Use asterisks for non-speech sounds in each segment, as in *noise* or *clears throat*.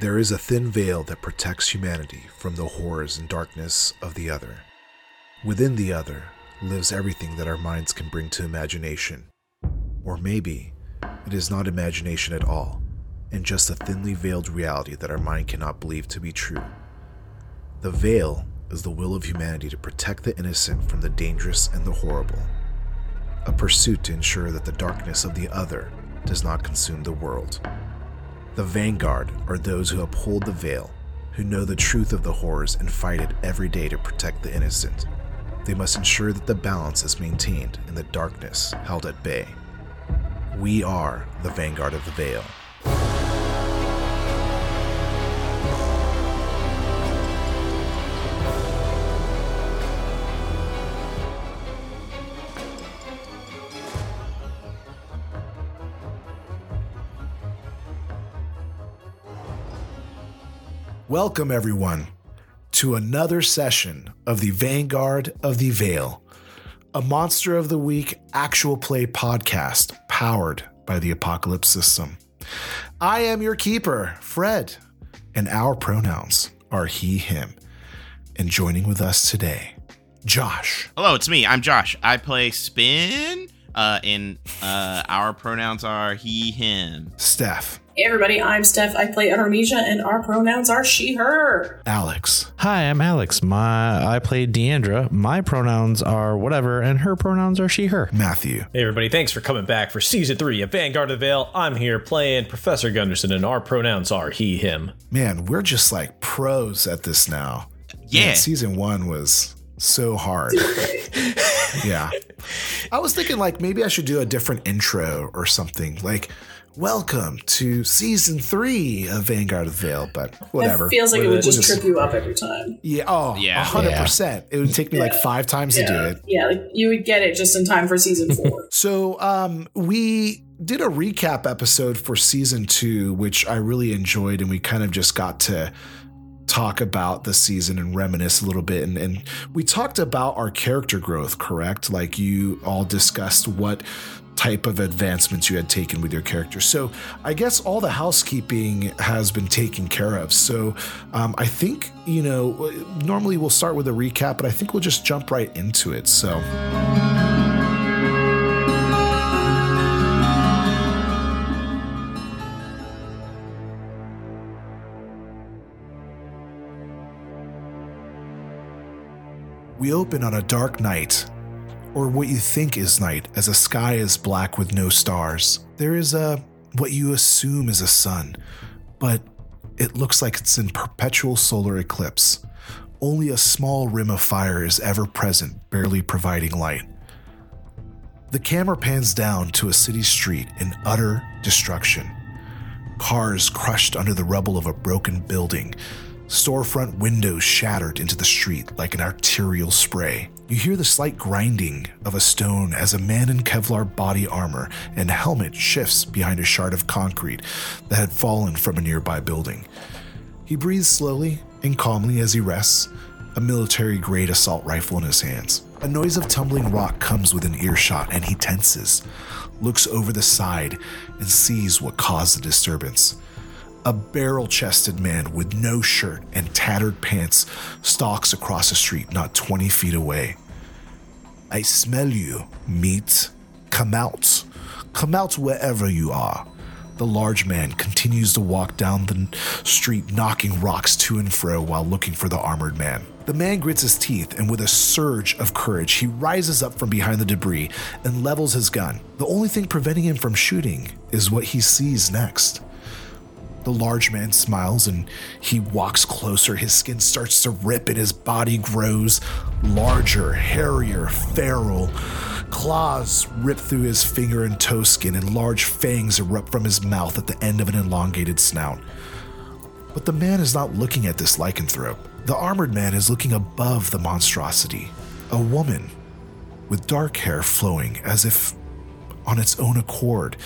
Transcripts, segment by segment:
There is a thin veil that protects humanity from the horrors and darkness of the other. Within the other lives everything that our minds can bring to imagination. Or maybe it is not imagination at all, and just a thinly veiled reality that our mind cannot believe to be true. The veil is the will of humanity to protect the innocent from the dangerous and the horrible, a pursuit to ensure that the darkness of the other does not consume the world. The vanguard are those who uphold the veil, who know the truth of the horrors and fight it every day to protect the innocent. They must ensure that the balance is maintained in the darkness held at bay. We are the vanguard of the veil. Welcome, everyone, to another session of the Vanguard of the Veil, a Monster of the Week actual play podcast powered by the Apocalypse System. I am your keeper, Fred, and our pronouns are he, him. And joining with us today, Josh. Hello, it's me. I'm Josh. I play Spin. Uh, and uh, our pronouns are he, him. Steph. Hey everybody, I'm Steph. I play Artemisia, and our pronouns are she, her. Alex. Hi, I'm Alex. My I play Deandra. My pronouns are whatever, and her pronouns are she, her. Matthew. Hey everybody, thanks for coming back for season three of Vanguard of the Veil. I'm here playing Professor Gunderson, and our pronouns are he, him. Man, we're just like pros at this now. Yeah. Man, season one was so hard. *laughs* yeah. I was thinking like maybe I should do a different intro or something. Like, welcome to season three of Vanguard of the Veil, but whatever. It feels like it We'll would just just- trip you up every time. yeah. Oh, Yeah. hundred percent. It would take me like five times to do it. yeah, like you would get it just in time for season four. *laughs* So um, we did a recap episode for season two, which I really enjoyed, and we kind of just got to talk about the season and reminisce a little bit. And, and we talked about our character growth, correct? Like you all discussed what type of advancements you had taken with your character. So I guess all the housekeeping has been taken care of. So um, I think, you know, normally we'll start with a recap, but I think we'll just jump right into it. So. We open on a dark night, or what you think is night, as the sky is black with no stars. There is a what you assume is a sun, but it looks like it's in perpetual solar eclipse. Only a small rim of fire is ever present, barely providing light. The camera pans down to a city street in utter destruction. Cars crushed under the rubble of a broken building, storefront windows shattered into the street like an arterial spray. You hear the slight grinding of a stone as a man in Kevlar body armor and helmet shifts behind a shard of concrete that had fallen from a nearby building. He breathes slowly and calmly as he rests, a military grade assault rifle in his hands. A noise of tumbling rock comes within earshot and he tenses, looks over the side, and sees what caused the disturbance. A barrel chested man with no shirt and tattered pants stalks across the street not 20 feet away. I smell you, meat. Come out. Come out wherever you are. The large man continues to walk down the street, knocking rocks to and fro while looking for the armored man. The man grits his teeth, and with a surge of courage, he rises up from behind the debris and levels his gun. The only thing preventing him from shooting is what he sees next. The large man smiles and he walks closer. His skin starts to rip and his body grows larger, hairier, feral. Claws rip through his finger and toe skin, and large fangs erupt from his mouth at the end of an elongated snout. But the man is not looking at this lycanthrope. The armored man is looking above the monstrosity. A woman with dark hair flowing as if on its own accord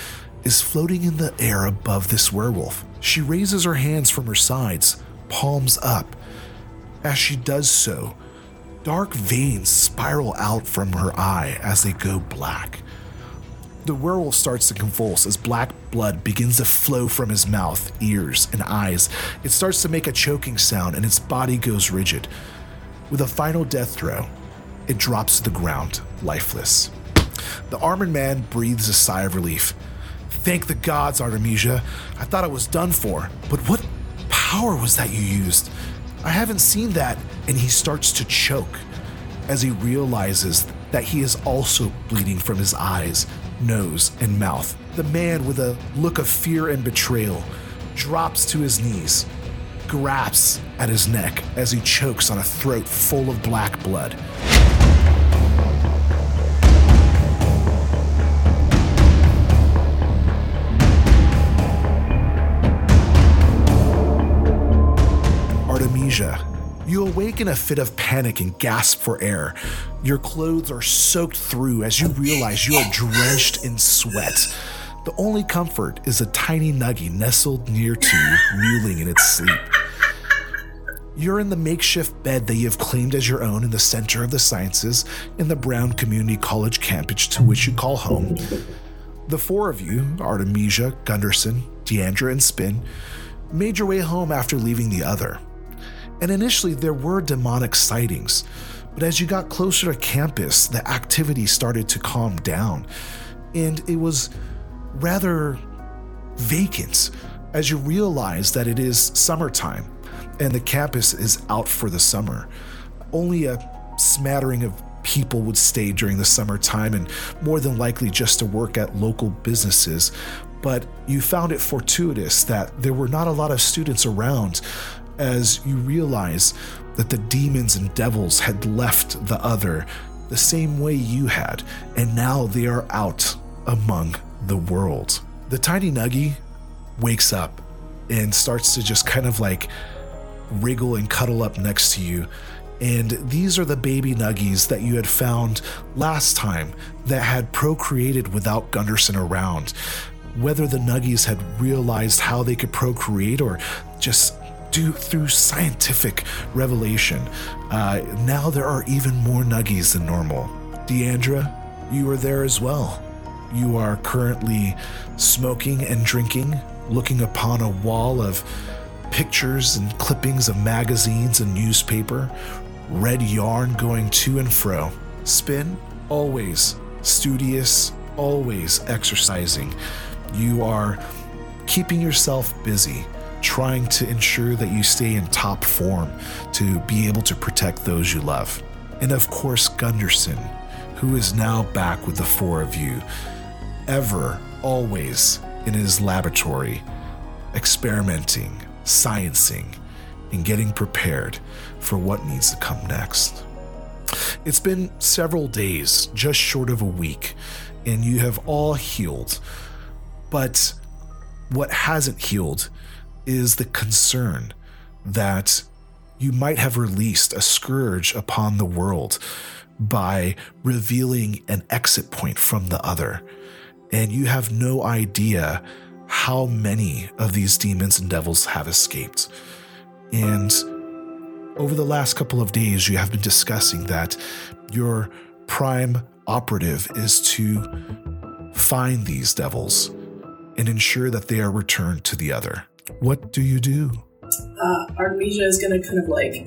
is floating in the air above this werewolf. She raises her hands from her sides, palms up. As she does so, dark veins spiral out from her eye as they go black. The werewolf starts to convulse as black blood begins to flow from his mouth, ears, and eyes. It starts to make a choking sound and its body goes rigid. With a final death throw, it drops to the ground, lifeless. The armored man breathes a sigh of relief. Thank the gods, Artemisia. I thought I was done for. But what power was that you used? I haven't seen that. And he starts to choke as he realizes that he is also bleeding from his eyes, nose, and mouth. The man, with a look of fear and betrayal, drops to his knees, grasps at his neck as he chokes on a throat full of black blood. You awake in a fit of panic and gasp for air. Your clothes are soaked through as you realize you are drenched in sweat. The only comfort is a tiny nuggie nestled near to you, mewling in its sleep. You're in the makeshift bed that you have claimed as your own in the center of the sciences in the Brown Community College campus to which you call home. The four of you, Artemisia, Gunderson, Deandra, and Spin, made your way home after leaving the other. And initially, there were demonic sightings, but as you got closer to campus, the activity started to calm down, and it was rather vacant as you realize that it is summertime and the campus is out for the summer. Only a smattering of people would stay during the summertime and more than likely just to work at local businesses. But you found it fortuitous that there were not a lot of students around as you realize that the demons and devils had left the other the same way you had, and now they are out among the world. The tiny Nuggie wakes up and starts to just kind of like wriggle and cuddle up next to you. And these are the baby nuggies that you had found last time that had procreated without Gunderson around. Whether the nuggies had realized how they could procreate or just do through scientific revelation, uh, now there are even more nuggies than normal. Deandra, you are there as well. You are currently smoking and drinking, looking upon a wall of pictures and clippings of magazines and newspaper, red yarn going to and fro. Spin, always studious, always exercising. You are keeping yourself busy, trying to ensure that you stay in top form to be able to protect those you love. And of course, Gunderson, who is now back with the four of you, ever, always in his laboratory, experimenting, sciencing, and getting prepared for what needs to come next. It's been several days, just short of a week, and you have all healed. But what hasn't healed is the concern that you might have released a scourge upon the world by revealing an exit point from the other. And you have no idea how many of these demons and devils have escaped. And over the last couple of days, you have been discussing that your prime operative is to find these devils and ensure that they are returned to the other. What do you do? Uh, Artemisia is gonna kind of like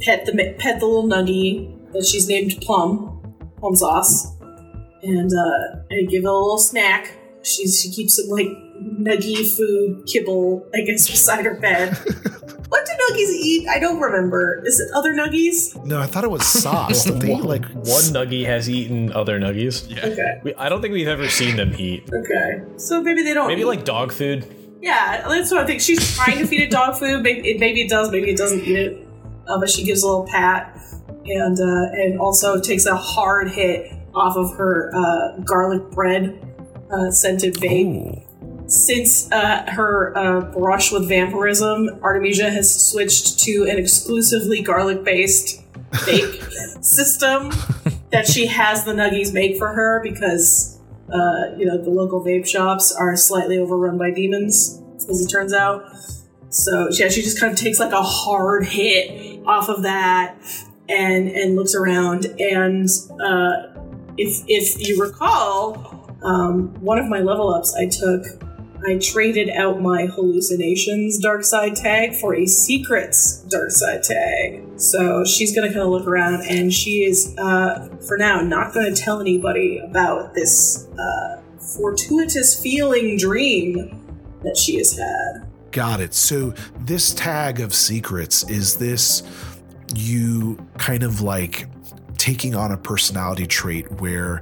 pet the pet the little nuggie that she's named Plum, Plum Sauce, and uh, and give it a little snack. She's she keeps some like nuggie food kibble, I guess, *laughs* beside her bed. *laughs* what do nuggies eat? I don't remember. Is it other nuggies? No, I thought it was sauce that they eat like one nuggie has eaten other nuggies. Yeah. Okay. We, I don't think we've ever seen them eat. Okay. So maybe they don't. Maybe eat. like dog food. Yeah, that's what I think. She's trying to feed it dog food. Maybe it, maybe it does. Maybe it doesn't eat it. Uh, but she gives a little pat, and uh, and also takes a hard hit off of her uh, garlic bread uh, scented vape. Since uh, her uh, brush with vampirism, Artemisia has switched to an exclusively garlic-based *laughs* vape system that she has the nuggies make for her because uh, you know the local vape shops are slightly overrun by demons, as it turns out. So yeah, she just kind of takes like a hard hit off of that and and looks around and uh, if if you recall, um, one of my level ups I took, I traded out my hallucinations dark side tag for a secrets dark side tag. So she's gonna kind of look around, and she is, uh, for now, not gonna tell anybody about this uh, fortuitous feeling dream that she has had. Got it. So this tag of secrets is this you kind of like taking on a personality trait where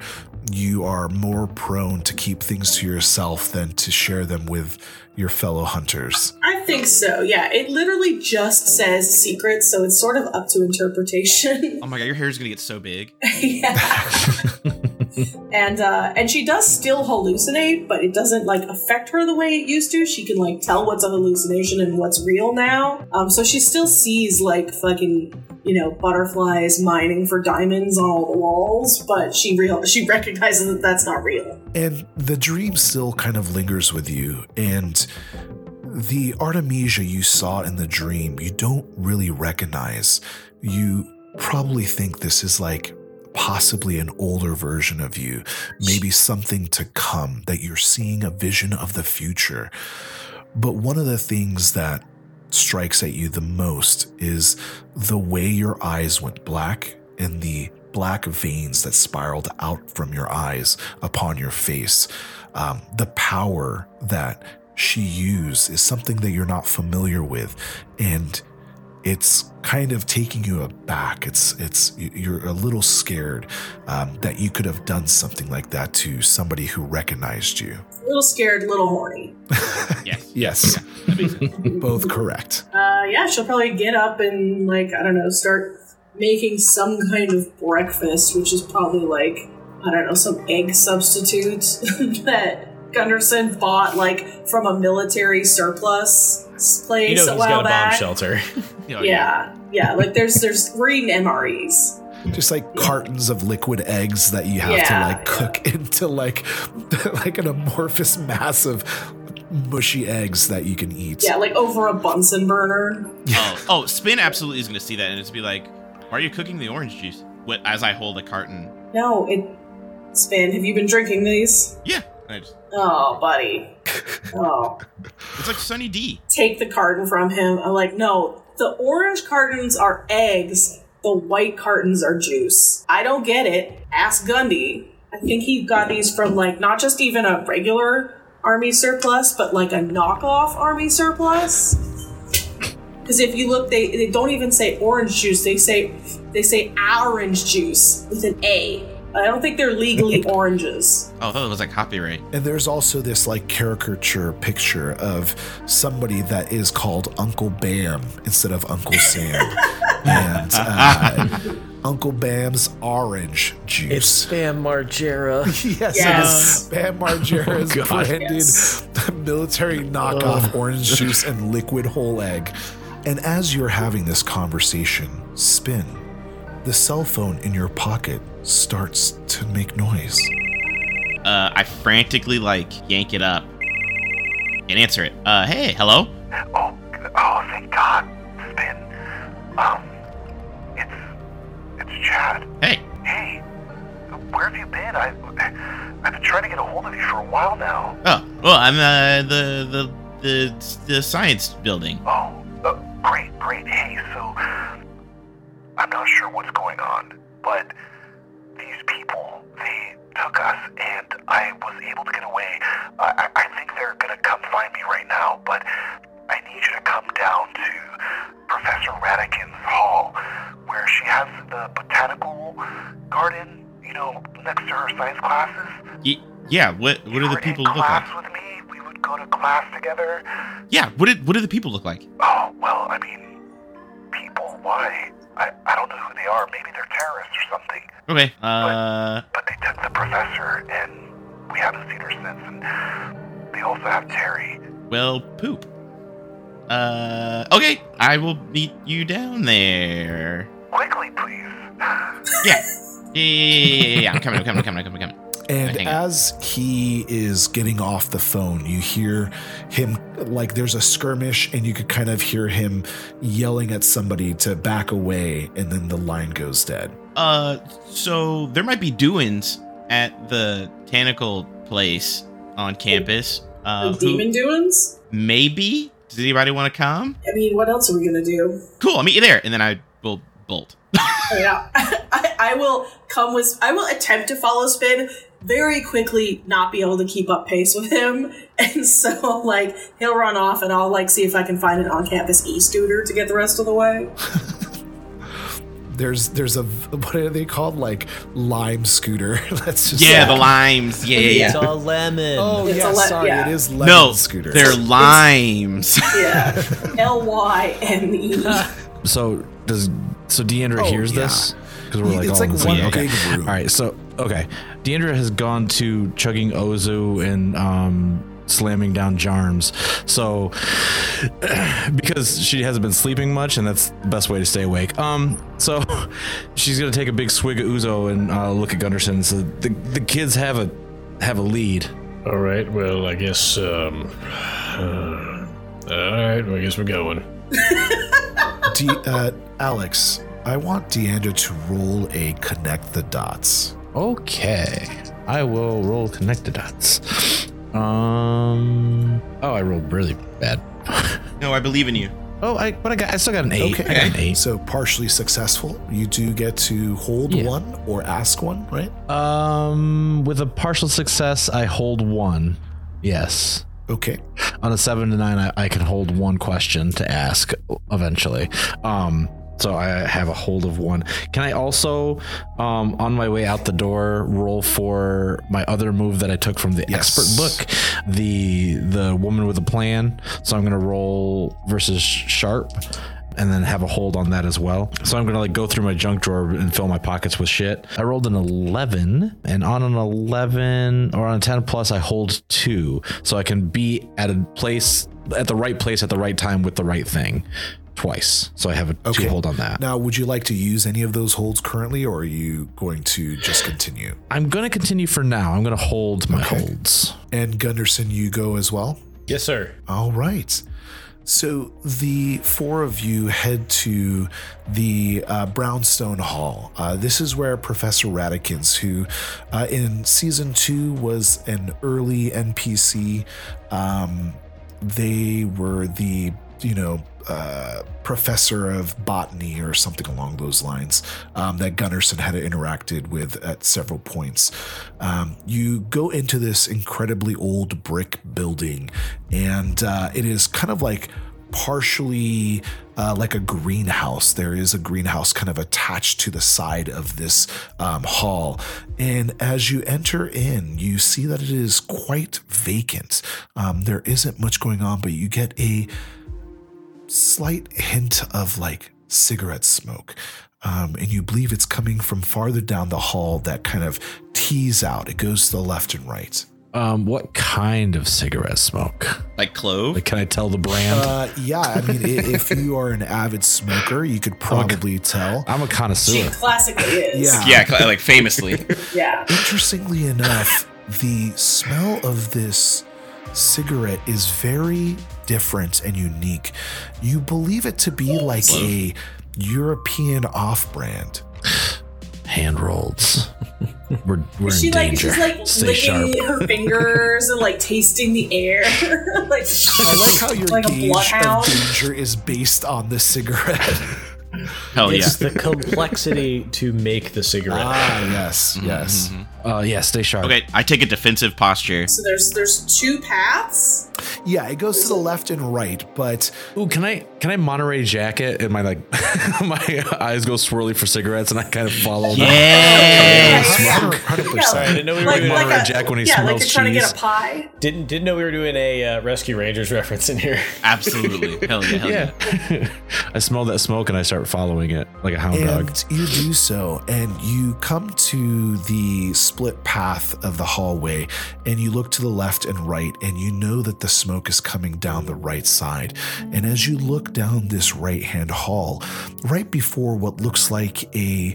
you are more prone to keep things to yourself than to share them with your fellow hunters. I think so. Yeah, it literally just says secrets, so it's sort of up to interpretation. Oh my god, your hair is gonna get so big. *laughs* yeah. *laughs* *laughs* and uh, and she does still hallucinate, but it doesn't like affect her the way it used to. She can like tell what's a hallucination and what's real now. Um, so she still sees like fucking you know butterflies mining for diamonds on all the walls, but she real she recognizes that that's not real. And the dream still kind of lingers with you. And the Artemisia you saw in the dream, you don't really recognize. You probably think this is like possibly an older version of you, maybe something to come, that you're seeing a vision of the future. But one of the things that strikes at you the most is the way your eyes went black and the black veins that spiraled out from your eyes upon your face. Um, the power that she used is something that you're not familiar with. And it's kind of taking you aback. It's it's you're a little scared um, that you could have done something like that to somebody who recognized you. A little scared, a little horny. *laughs* Yes. *laughs* Yes, That both correct. Uh, yeah, she'll probably get up and like I don't know, start making some kind of breakfast, which is probably like I don't know, some egg substitute *laughs* that Gunderson bought like from a military surplus place You know a he's while got a bomb back. shelter. *laughs* Oh, yeah, yeah, like there's there's green MREs. Just like cartons of liquid eggs that you have to like cook *laughs* into like *laughs* like an amorphous mass of mushy eggs that you can eat. Yeah, like over a Bunsen burner. Oh, oh, Spin absolutely is gonna see that and it's be like, "Why are you cooking the orange juice?" As I hold a carton. No, it. Spin, have you been drinking these? Yeah. Just, Oh, buddy. *laughs* Oh. it's like Sunny D. take the carton from him. I'm like, no, the orange cartons are eggs, the white cartons are juice. I don't get it. Ask Gundy. I think he got these from like not just even a regular army surplus, but like a knockoff army surplus. Because if you look, they, they don't even say orange juice. They say they say orange juice with an A. I don't think they're legally *laughs* oranges. Oh, I thought it was like copyright. And there's also this like caricature picture of somebody that is called Uncle Bam instead of Uncle Sam. *laughs* and uh, *laughs* Uncle Bam's orange juice. It's Bam Margera. yes, Yes. it is. Bam Margera's God. branded Yes. military knockoff orange juice and liquid whole egg. And as you're having this conversation, spin. The cell phone in your pocket starts to make noise. Uh, I frantically like yank it up and answer it. Uh, hey, hello. Oh, oh, thank God, Spin. Um, it's it's Chad. Hey. Hey, where have you been? I I've been trying to get a hold of you for a while now. Oh, well, I'm uh, the the the the science building. Oh, uh, great, great. Hey, so I'm not sure what's going on, but these people they took us, and I was able to get away. I, I, I think they're gonna come find me right now, but I need you to come down to Professor Radikin's hall, where she has the botanical garden. You know, next to her science classes. Y- yeah. What what do the people look like? with me. We would go to class together. Yeah. What did what do the people look like? Okay. Uh. But they took the professor, and we haven't seen her since. And they also have Terry. Well, poop. Uh. Okay. I will meet you down there. Quickly, please. Yeah. Yeah. Yeah. Yeah. yeah, yeah. I'm coming. I'm coming. I'm coming. I'm coming. I'm coming. And Hang on. as he is getting off the phone, you hear him like there's a skirmish, and you could kind of hear him yelling at somebody to back away, and then the line goes dead. Uh. So there might be doings at the tentacle place on campus. Uh, demon doings. maybe. Does anybody want to come? I mean, what else are we gonna do? Cool. I'll meet you there, and then I will bolt. Oh, yeah, *laughs* I, I will come with. I will attempt to follow Spin. Very quickly, not be able to keep up pace with him, *laughs* and so like he'll run off, and I'll like see if I can find an on-campus e-scooter to get the rest of the way. *laughs* There's there's a *laughs* what are they called like lime scooter? *laughs* That's just Yeah, like- the limes. Yeah, yeah, It's yeah. a lemon. Oh It's yeah, le- sorry, yeah. it is lemon No, scooter. they're limes. *laughs* Yeah, L Y M E. So does so Deandra Oh, hears yeah. this because we're like It's all like in the one same. Okay, room. all right. So okay, Deandra has gone to chugging ouzo and um, slamming down Jarms. So *clears throat* because she hasn't been sleeping much, and that's the best way to stay awake. Um, so *laughs* she's gonna take a big swig of ouzo and uh, look at Gunderson. So the the kids have a have a lead. All right. Well, I guess. Um, uh, all right. Well, I guess we're going. *laughs* D- uh, Alex, I want Deandra to roll a connect the dots. Okay, I will roll connect the dots. Um. Oh, I rolled really bad. *laughs* no, I believe in you. Oh, I but I got I still got an eight. Okay. I got an eight. So partially successful. You do get to hold Yeah. one or ask one, right? Um, with a partial success, I hold one. Yes. Okay. On a seven to nine, I, I can hold one question to ask eventually. Um, so I have a hold of one. Can I also, um, on my way out the door, roll for my other move that I took from the Yes. expert book, the the woman with a plan? So I'm gonna roll versus sharp. And then have a hold on that as well. So I'm gonna like go through my junk drawer and fill my pockets with shit. I rolled an 11, and on an 11 or on a 10 plus, I hold two, so I can be at a place at the right place at the right time with the right thing twice. So I have a Okay. two hold on that. Now, would you like to use any of those holds currently, or are you going to just continue? I'm gonna continue for now. I'm gonna hold my Okay. holds. And Gunderson, you go as well? Yes, sir. All right. So the four of you head to the uh, Brownstone Hall. Uh, this is where Professor Radikins, who uh, in season two was an early NPC, um, they were the you know uh, professor of botany or something along those lines um, that Gunderson had interacted with at several points. Um, you go into this incredibly old brick building, and uh, it is kind of like partially uh, like a greenhouse. There is a greenhouse kind of attached to the side of this um, hall. And as you enter in, you see that it is quite vacant. Um, there isn't much going on, but you get a slight hint of like cigarette smoke. Um, and you believe it's coming from farther down the hall that kind of tees out. It goes to the left and right. Um, what kind of cigarette smoke? Like clove. Like, can I tell the brand? Uh, yeah, I mean, if you are an avid smoker, you could probably tell. I'm a She connoisseur. classically is. Yeah. yeah, like famously. *laughs* Yeah. Interestingly enough, the smell of this cigarette is very different and unique. You believe it to be like a European off brand. Hand rolls. *laughs* We're we're she in like danger. she's like Stay sharp. licking her fingers and like tasting the air. *laughs* like I like how your like a gauge of bloodhound. danger is based on the cigarette. *laughs* Hell yeah. It's the complexity to make the cigarette. ah, yes, yes. Uh, yeah, stay sharp. Okay, I take a defensive posture. So there's there's two paths. Yeah, it goes to the left and right, but Ooh, can I can I Monterey jacket and my like *laughs* my eyes go swirly for cigarettes and I kind of follow them. *laughs* Yeah. hundred Sorry, I didn't know we were Like, doing like Monterey a, Jack when he yeah, like smells you're trying to cheese. get a pie. didn't didn't know we were doing a uh, Rescue Rangers reference in here. Absolutely. Hell yeah. Hell *laughs* yeah. Yeah. I smell that smoke and I start following it like a hound dog. You do so, and you come to the split path of the hallway, and you look to the left and right, and you know that the smoke is coming down the right side. And as you look down this right hand hall, right before what looks like a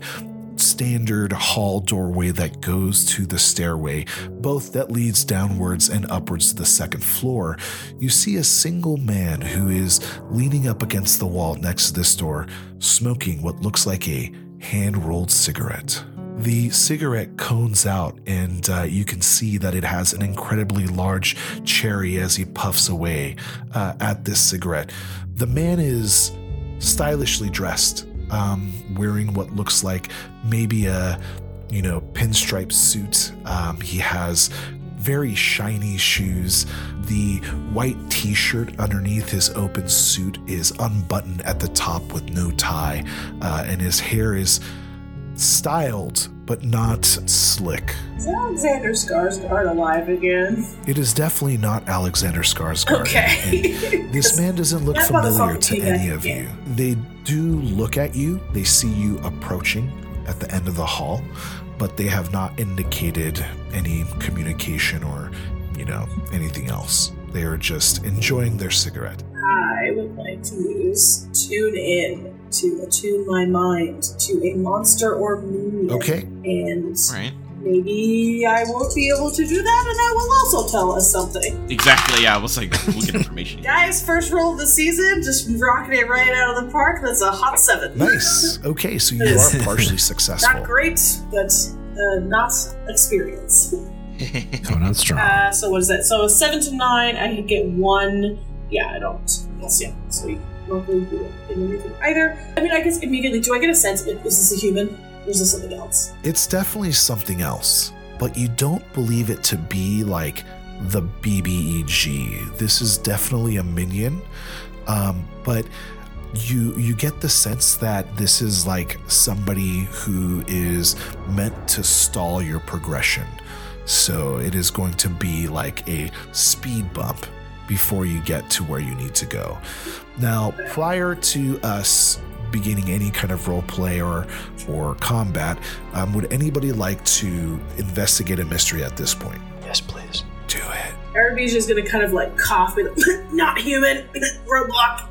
standard hall doorway that goes to the stairway, both that leads downwards and upwards to the second floor, you see a single man who is leaning up against the wall next to this door, smoking what looks like a hand rolled cigarette. The cigarette cones out, and uh, you can see that it has an incredibly large cherry as he puffs away uh, at this cigarette. The man is stylishly dressed, um, wearing what looks like maybe a you know pinstripe suit. Um, he has very shiny shoes. The white t shirt underneath his open suit is unbuttoned at the top with no tie, uh, and his hair is styled but not slick. Is Alexander Skarsgård alive again? It is definitely not Alexander Skarsgård. Okay. This *laughs* man doesn't look familiar to any of you. They do look at you, they see you approaching at the end of the hall, but they have not indicated any communication or, you know, anything else. They are just enjoying their cigarette. I would like to use tune in to attune my mind to a monster or mood. Okay. And Right. Maybe I won't be able to do that, and that will also tell us something. Exactly. Yeah. I was like, we'll get information. *laughs* Guys, first roll of the season, just rocking it right out of the park. That's a hot seven. Nice. Okay, so you are *laughs* partially successful. Not great, but uh, not experience. Coming out strong. Uh, so what is that? So a seven to nine, I could get one. Yeah, I don't. Yes, yeah. So you don't really do it in anything either. I mean, I guess immediately, do I get a sense of is this a human is this something else? It's definitely something else, but you don't believe it to be like the BBEG. This is definitely a minion, um, but you you get the sense that this is like somebody who is meant to stall your progression. So it is going to be like a speed bump before you get to where you need to go. Now, prior to us beginning any kind of role play or or combat, um, would anybody like to investigate a mystery at this point? yes, please. Do it. Arabi's just gonna kind of like cough with *laughs* not human *laughs* roadblock.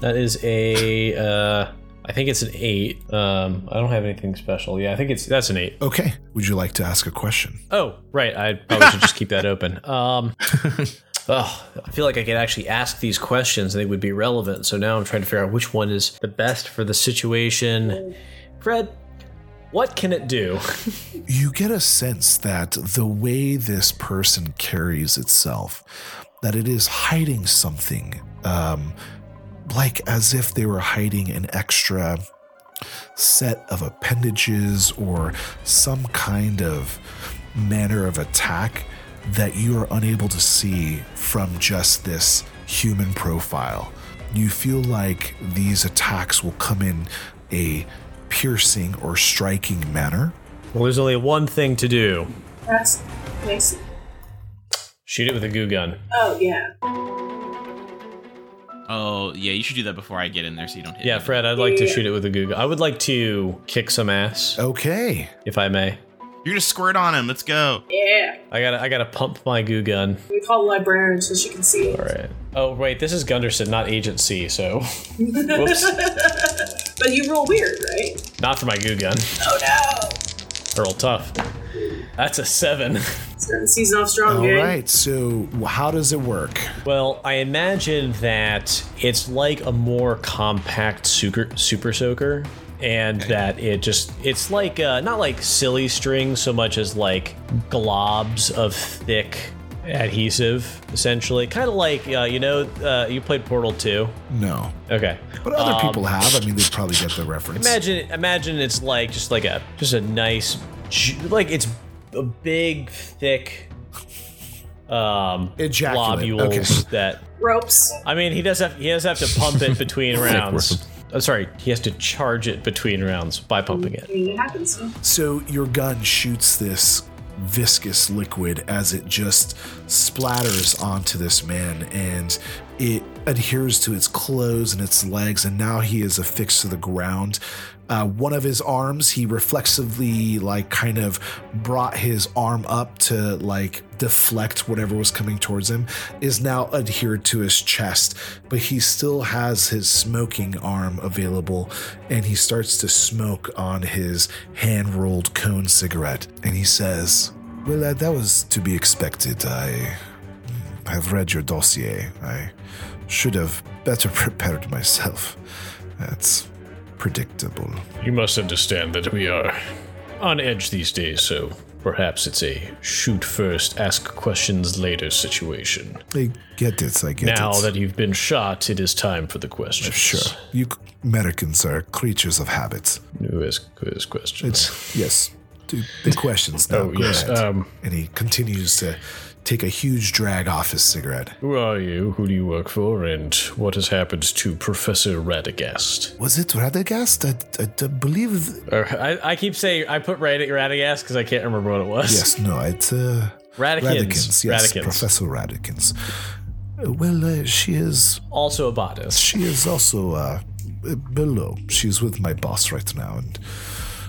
That is a. Uh, I think it's an eight. Um, I don't have anything special. Yeah, I think it's that's an eight. Okay. Would you like to ask a question? Oh, right. I probably should just keep that open. Um, *laughs* oh, I feel like I could actually ask these questions and they would be relevant. So now I'm trying to figure out which one is the best for the situation. Fred, what can it do? *laughs* You get a sense that the way this person carries itself, that it is hiding something, um, like as if they were hiding an extra set of appendages or some kind of manner of attack that you are unable to see from just this human profile. You feel like these attacks will come in a piercing or striking manner. Well, there's only one thing to do That's nice. shoot it with a goo gun. Oh yeah. Oh yeah, you should do that before I get in there so you don't hit. Yeah, me. Fred, I'd like to shoot it with a goo gun. I would like to kick some ass, Okay. if I may. You're gonna squirt on him. Let's go. Yeah. I gotta, I gotta pump my goo gun. We call the librarian so she can see it. All right. Oh, wait, this is Gunderson, not Agent C. So, *laughs* whoops, But you roll weird, right? not for my goo gun. Oh no. I roll tough. That's a seven. Starting the season off strong, All gang. right. So, how does it work? Well, I imagine that it's like a more compact super, super soaker, and that it just it's like uh, not like silly string so much as like globs of thick adhesive, essentially. Kind of like uh, you know, uh, you played Portal 2. No. Okay. But other Um, people have. I mean, they probably get the reference. Imagine, imagine it's like just like a just a nice, like it's a big, thick, um, Ejaculate, globules okay. that. Ropes. I mean, he does have he does have to pump it between *laughs* rounds. Oh, sorry, he has to charge it between rounds by pumping it. mean, it happens. huh? So your gun shoots this viscous liquid as it just splatters onto this man and it adheres to its clothes and its legs and now he is affixed to the ground uh, one of his arms he reflexively like kind of brought his arm up to like deflect whatever was coming towards him is now adhered to his chest. But he still has his smoking arm available and he starts to smoke on his hand rolled cone cigarette. And he says well uh, that was to be expected. I have read your dossier. I should have better *laughs* prepared myself. That's predictable You must understand that we are on edge these days, so perhaps it's a shoot first, ask questions later situation. I get it. I get now it. that you've been shot, it is time for the questions. Sure. You Americans are creatures of habits. Who has, who has questions? Yes. The, the questions now. Oh, yes, um, and he continues to take a huge drag off his cigarette. Who are you? Who do you work for? And what has happened to Professor Radagast? Was it Radagast? I, I, I believe. Or, I, I keep saying I put Rad- Radagast because I can't remember what it was. Yes, no, it's uh, Radikins. Radikins. Yes, Radikins. Professor Radikins. Uh, well, uh, she is. Also a bodice. She is also uh, below. She's with my boss right now, and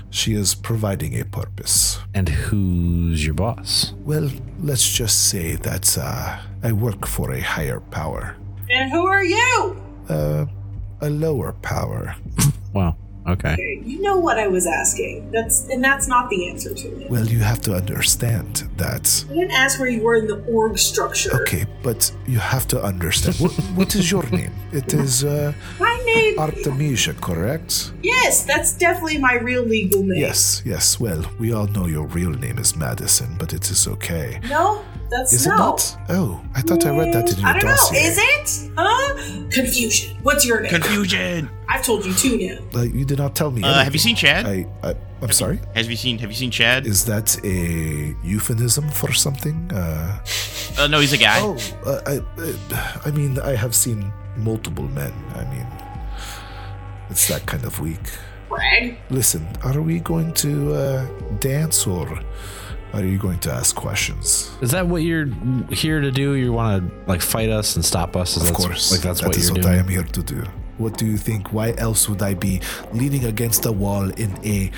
she is providing a purpose. And who's your boss? Well, let's just say that uh, I work for a higher power, And who are you? uh, a lower power. *laughs* Wow. Okay. You know what I was asking. That's and that's not the answer to it. Well, you have to understand that. I didn't ask where you were in the org structure. Okay, but you have to understand. what, what is your name? It is uh, My name. Artemisia, correct? yes, that's definitely my real legal name. Yes, yes. Well, we all know your real name is Madison, but it is okay. No, that's Is no. it not? Oh, I thought I read that in your I don't dossier. know. Is it? Huh? Confusion. What's your name? Confusion. I've told you two now. Uh, you did not tell me. Uh, have you seen Chad? I, I, I'm sorry. Have you seen Have you seen Chad? Is that a euphemism for something? Uh, Uh, no, he's a guy. oh, uh, I, uh, I mean, I have seen multiple men. I mean, it's that kind of week. Brag. Listen, are we going to uh, dance or are you going to ask questions? Is that what you're here to do? You want to like fight us and stop us? Is Of course. Like that's That what is you're what doing. I am here to do. What do you think? Why else would I be leaning against a wall in a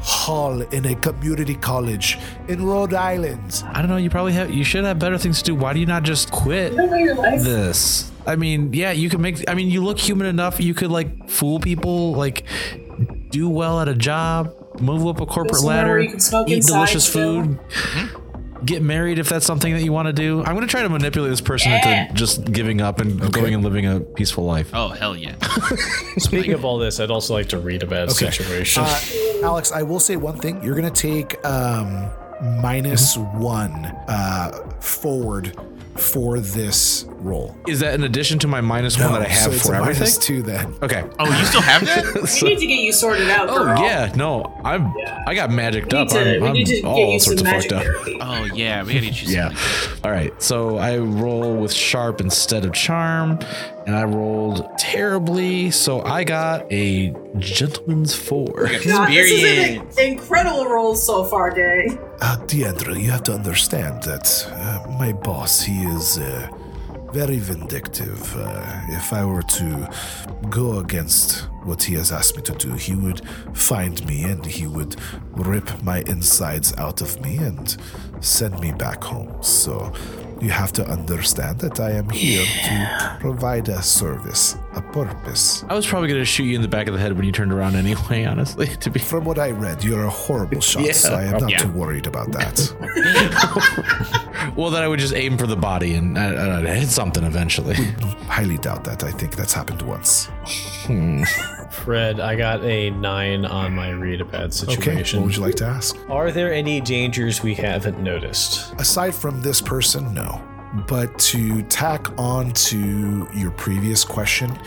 hall in a community college in Rhode Island? I don't know. You probably have. You should have better things to do. Why do you not just quit You don't know your life. this? I mean, yeah, you can make. I mean, you look human enough. You could like fool people. Like do well at a job. Move up a corporate ladder. where you can smoke eat delicious still. food. Get married if that's something that you want to do. I'm going to try to manipulate this person Yeah. into just giving up and going and living a peaceful life. Oh hell yeah. *laughs* Speaking of all this, I'd also like to read a bad situation. Uh, Alex, I will say one thing. You're going to take um, minus one uh, forward for this roll. Is that in addition to my minus one that I have so it's for a everything? minus two then. Okay. Oh, you still have that? *laughs* we need to get you sorted out, Oh girl. yeah, no, I'm I got magicked We up. to, I'm, we I'm need to get all you sorts of magic fucked up. therapy. Oh yeah, we gotta get you. Yeah. Some. All right. So I roll with sharp instead of charm, and I rolled terribly. So I got a gentleman's four. God, this is Experience. an incredible roll so far, gang. Uh, Deandra, you have to understand that uh, my boss, he is uh, very vindictive. Uh, if I were to go against what he has asked me to do, he would find me and he would rip my insides out of me and send me back home. So you have to understand that I am here to provide a service, a purpose. I was probably gonna shoot you in the back of the head when you turned around anyway. *laughs* Honestly, to be From what I read, you're a horrible *laughs* shot, Yeah. so I am not Yeah. too worried about that. *laughs* well, then I would just aim for the body and I, and I'd hit something eventually. Highly doubt that. I think that's happened once. Hmm. Fred, I got a nine on my read a bad Okay, situation. what would you like to ask? Are there any dangers we haven't noticed? Aside from this person, no. But to tack on to your previous question,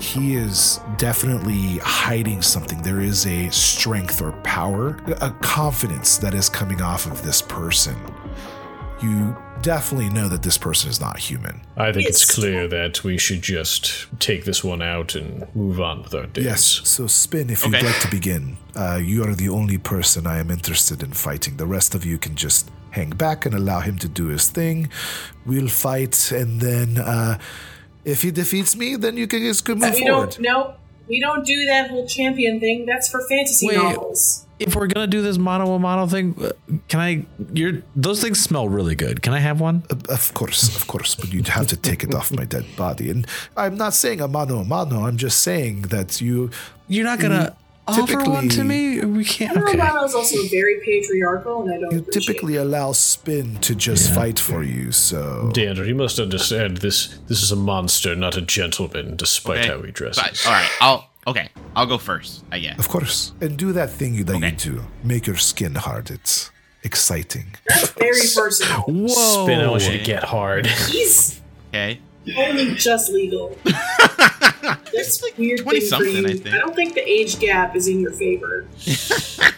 he is definitely hiding something. There is a strength or power, a confidence that is coming off of this person. You definitely know that this person is not human. I think it's Yes. clear that we should just take this one out and move on with our days. Yes. So, Spin, if you'd like to begin, uh, you are the only person I am interested in fighting. The rest of you can just hang back and allow him to do his thing. We'll fight, and then uh, if he defeats me, then you can just move we forward. don't. No, we don't do that whole champion thing. That's for fantasy Wait. novels. If we're gonna do this mono a mono thing, uh, can I? Your those things smell really good. Can I have one? Uh, Of course, of course, but you'd have to take it off my dead body. And I'm not saying a mano a mano. I'm just saying that you. You're not gonna offer one to me? We can't. Okay. Romano is also very patriarchal, and I don't. You appreciate typically allow Spin to just fight for you, so Deandra, you must understand this. This is a monster, not a gentleman, despite Okay. how he dresses. But, all right, I'll Okay, I'll go first, I guess. Of course. And do that thing that Okay. you do. Make your skin hard. It's exciting. That's very versatile. Whoa. Spin, I want you get hard. He's Okay. only just legal. *laughs* That's like weird 20 thing something. I think. I don't think the age gap is in your favor. *laughs*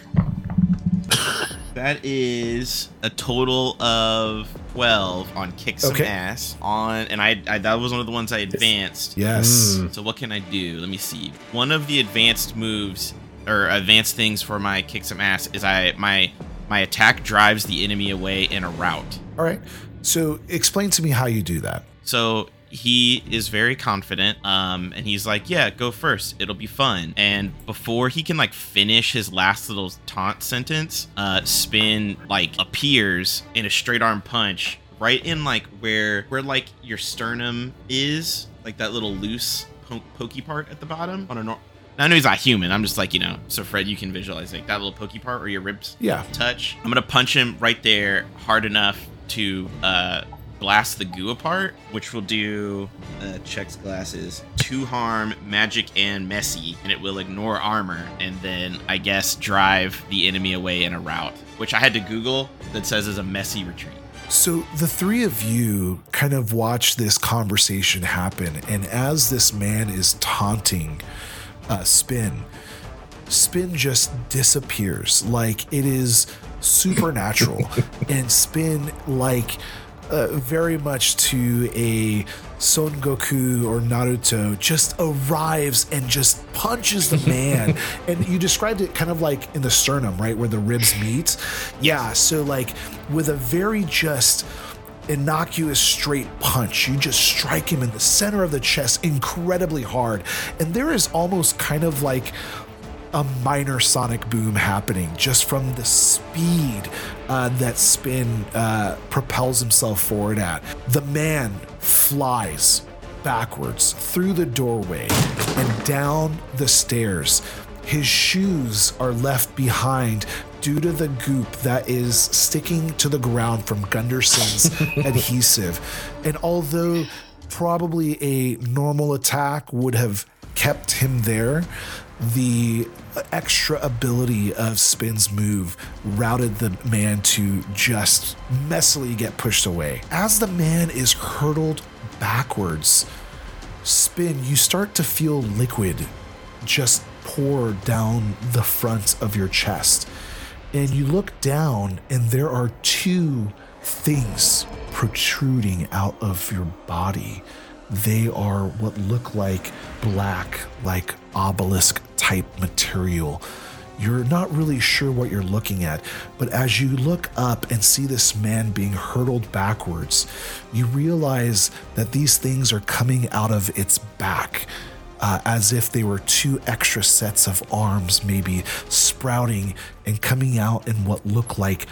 That is a total of 12 on kick some Okay. ass on and I, I that was one of the ones I advanced. Yes. Mm. So what can I do? Let me see. One of the advanced moves or advanced things for my kick some ass is I my my attack drives the enemy away in a rout. All right. So explain to me how you do that. So he is very confident um and he's like yeah go first it'll be fun and before he can like finish his last little taunt sentence uh spin like appears in a straight arm punch right in like where where like your sternum is like that little loose po- pokey part at the bottom on a nor- now, I know he's not human. I'm just like, you know, so Fred, you can visualize like that little pokey part where your ribs Yeah. touch. I'm gonna punch him right there hard enough to uh, blast the goo apart, which will do uh, checks glasses, two harm, magic, and messy, and it will ignore armor, and then I guess drive the enemy away in a rout, which I had to Google that says is a messy retreat. So the three of you kind of watch this conversation happen, and as this man is taunting uh, Spin, Spin just disappears like it is supernatural, *laughs* and Spin like uh, very much to a Son Goku or Naruto just arrives and just punches the man. *laughs* and you described it kind of like in the sternum, right, where the ribs meet. Yeah, so like with a very just innocuous straight punch. You just strike him in the center of the chest incredibly hard. And there is almost kind of like a minor sonic boom happening just from the speed uh, that Spin uh, propels himself forward at. The man flies backwards through the doorway and down the stairs. His shoes are left behind due to the goop that is sticking to the ground from Gunderson's *laughs* adhesive. And although probably a normal attack would have kept him there, the extra ability of Spin's move routed the man to just messily get pushed away. As the man is hurtled backwards, Spin, you start to feel liquid just pour down the front of your chest. And you look down, and there are two things protruding out of your body. They are what look like black, like obelisk type material. You're not really sure what you're looking at, but as you look up and see this man being hurtled backwards, you realize that these things are coming out of its back uh, as if they were two extra sets of arms, maybe sprouting and coming out in what look like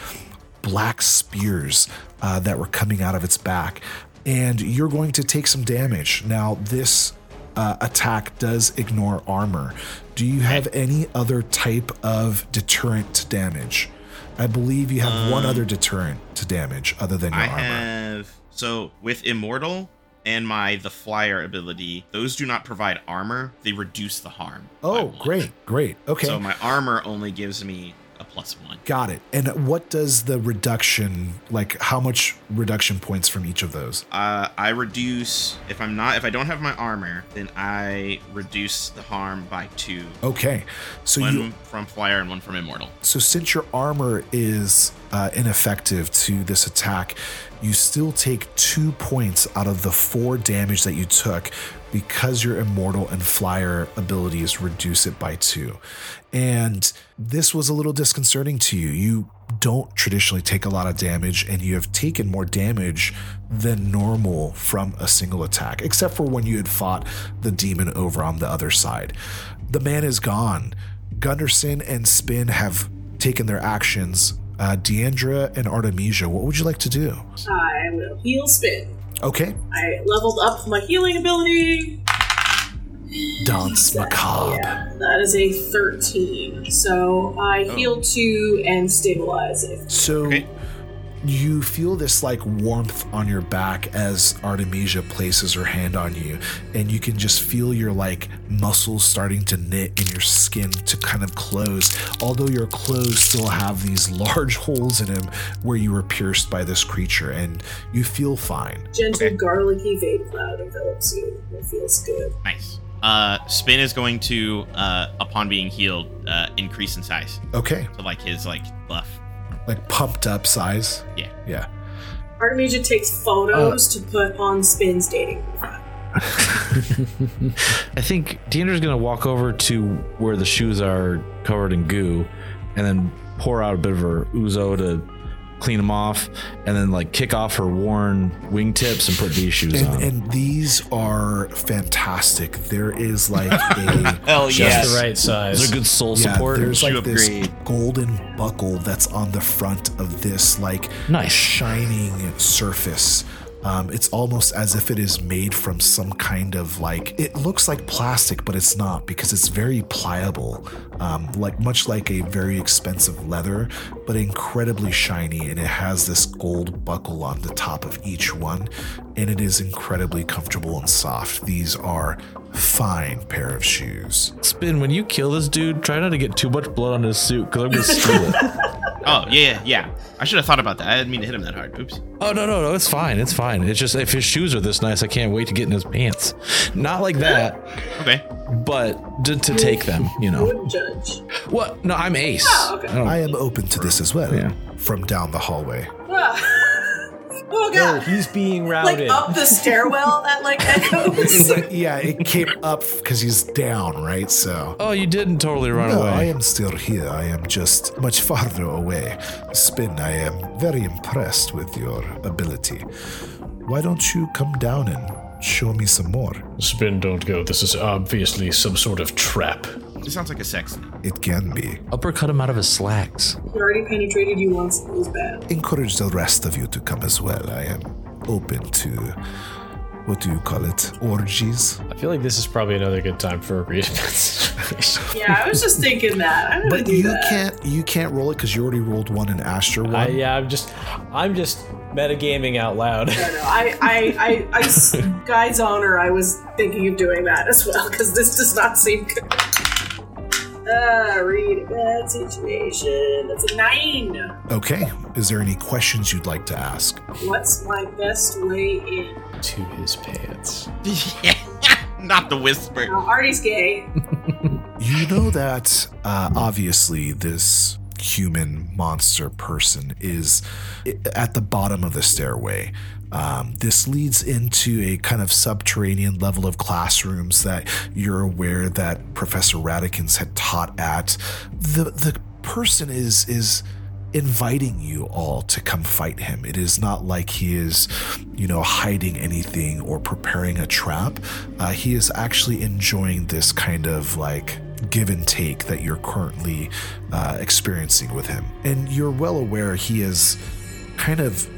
black spears uh, that were coming out of its back. And you're going to take some damage. Now, this uh, attack does ignore armor. Do you have any other type of deterrent to damage? I believe you have one other deterrent to damage other than your Um, I armor. have so with immortal and my the flyer ability, those do not provide armor; they reduce the harm. oh, great, great. Okay. So my armor only gives me plus one. Got it. And what does the reduction like? How much reduction points from each of those? Uh, I reduce if I'm not if I don't have my armor, then I reduce the harm by two. Okay, so one you from flyer and one from immortal. so since your armor is uh, ineffective to this attack, you still take two points out of the four damage that you took because your immortal and flyer abilities reduce it by two. And this was a little disconcerting to you. You don't traditionally take a lot of damage, and you have taken more damage than normal from a single attack, except for when you had fought the demon over on the other side. The man is gone. Gunderson and Spin have taken their actions. Uh, Deandra and Artemisia, what would you like to do? I will heal spin. Okay. I leveled up my healing ability. Danse Macabre. Yeah, that is a 13. So I Oh. heal 2 and stabilize it. So Okay. You feel this like warmth on your back as Artemisia places her hand on you, and you can just feel your like muscles starting to knit and your skin to kind of close. Although your clothes still have these *laughs* large holes in them where you were pierced by this creature, and you feel fine. Gentle, Okay. garlicky vape cloud envelops you. It feels good. Nice. Uh, Spin is going to, uh, upon being healed, uh, increase in size. Okay, So like his like buff. Like pumped up size. Yeah. Yeah. Artemisia takes photos uh, to put on Spin's dating profile. *laughs* I think Deandra's gonna walk over to where the shoes are covered in goo, and then pour out a bit of her ouzo to clean them off, and then like kick off her worn wingtips and put these shoes on. And, and these are fantastic. There is like a *laughs* Hell Just the right size. size. there good soul yeah, support? there's Shoe like this golden buckle that's on the front of this like Nice. shining surface. Um, it's almost as if it is made from some kind of like it looks like plastic, but it's not because it's very pliable, um, like much like a very expensive leather, but incredibly shiny. And it has this gold buckle on the top of each one, and it is incredibly comfortable and soft. These are fine pair of shoes. Spin, when you kill this dude, try not to get too much blood on his suit because I'm gonna steal it. *laughs* Oh yeah, yeah, yeah. I should have thought about that. I didn't mean to hit him that hard. Oops. Oh no no no! It's fine. It's fine. It's just if his shoes are this nice, I can't wait to get in his pants. Not like that, Okay. but to, to take them. You know Wouldn't judge. what? No, I'm Ace. Oh, okay. I I am open to this as well. Yeah. From down the hallway. Ah. *laughs* Oh No, god. he's being routed like up the stairwell that like echoes. *laughs* yeah, it came up because he's down, right? So. oh, you didn't totally run No, away. I am still here. I am just much farther away. Spin, I am very impressed with your ability. Why don't you come down and show me some more? Spin, don't go. This is obviously some sort of trap. This sounds like a sex. It can be. Uppercut him out of his slacks. he already penetrated you once. It was bad. Encourage the rest of you to come as well. I am open to. What do you call it? Orgies? I feel like this is probably another good time for a read. *laughs* Yeah, I was just thinking that. I'm gonna But do you that. can't you can't roll it because you already rolled one in Astra one. I, yeah, I'm just, I'm just metagaming out loud. I don't know. I, I, I, I s- Guide's honor, I was thinking of doing that as well because this does not seem good. Read a bad situation. That's a nine. Okay. Is there any questions you'd like to ask? What's my best way in? to his pants. *laughs* Not the whisper. Now, Artie's gay. You know that uh, obviously this human monster person is at the bottom of the stairway. Um, this leads into a kind of subterranean level of classrooms that you're aware that Professor Radikins had taught at. The the person is is inviting you all to come fight him. It is not like he is, you know, hiding anything or preparing a trap. Uh, he is actually enjoying this kind of like give and take that you're currently uh, experiencing with him. And you're well aware he is kind of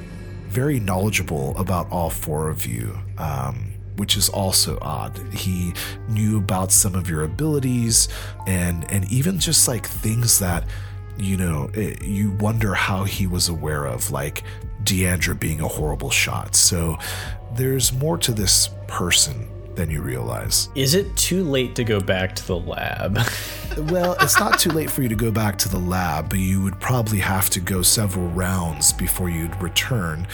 very knowledgeable about all four of you. Um, which is also odd. He knew about some of your abilities and and even just like things that you know eh, you wonder how he was aware of like Deandra being a horrible shot. So there's more to this person than you realize. Is it too late to go back to the lab? *laughs* Well, it's not too late for you to go back to the lab, but you would probably have to go several rounds before you'd return.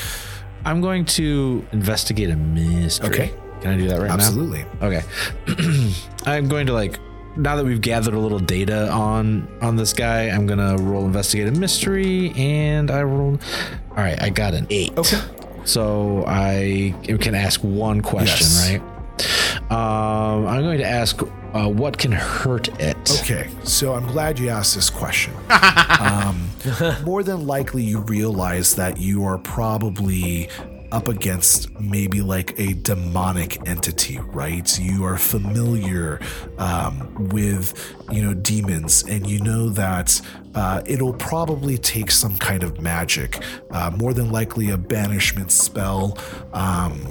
I'm going to investigate a mystery. Okay. Can I do that right Absolutely. now? Absolutely. Okay. *clears throat* I'm going to like now that we've gathered a little data on on this guy, I'm gonna roll investigate a mystery, and I rolled. All right, I got an eight. Okay. So I can ask one question, Yes. right? Um, I'm going to ask, uh, what can hurt it? Okay, so I'm glad you asked this question. *laughs* um, more than likely, you realize that you are probably up against maybe like a demonic entity, right? You are familiar um, with, you know, demons, and you know that uh, it'll probably take some kind of magic, uh, more than likely a banishment spell. Um,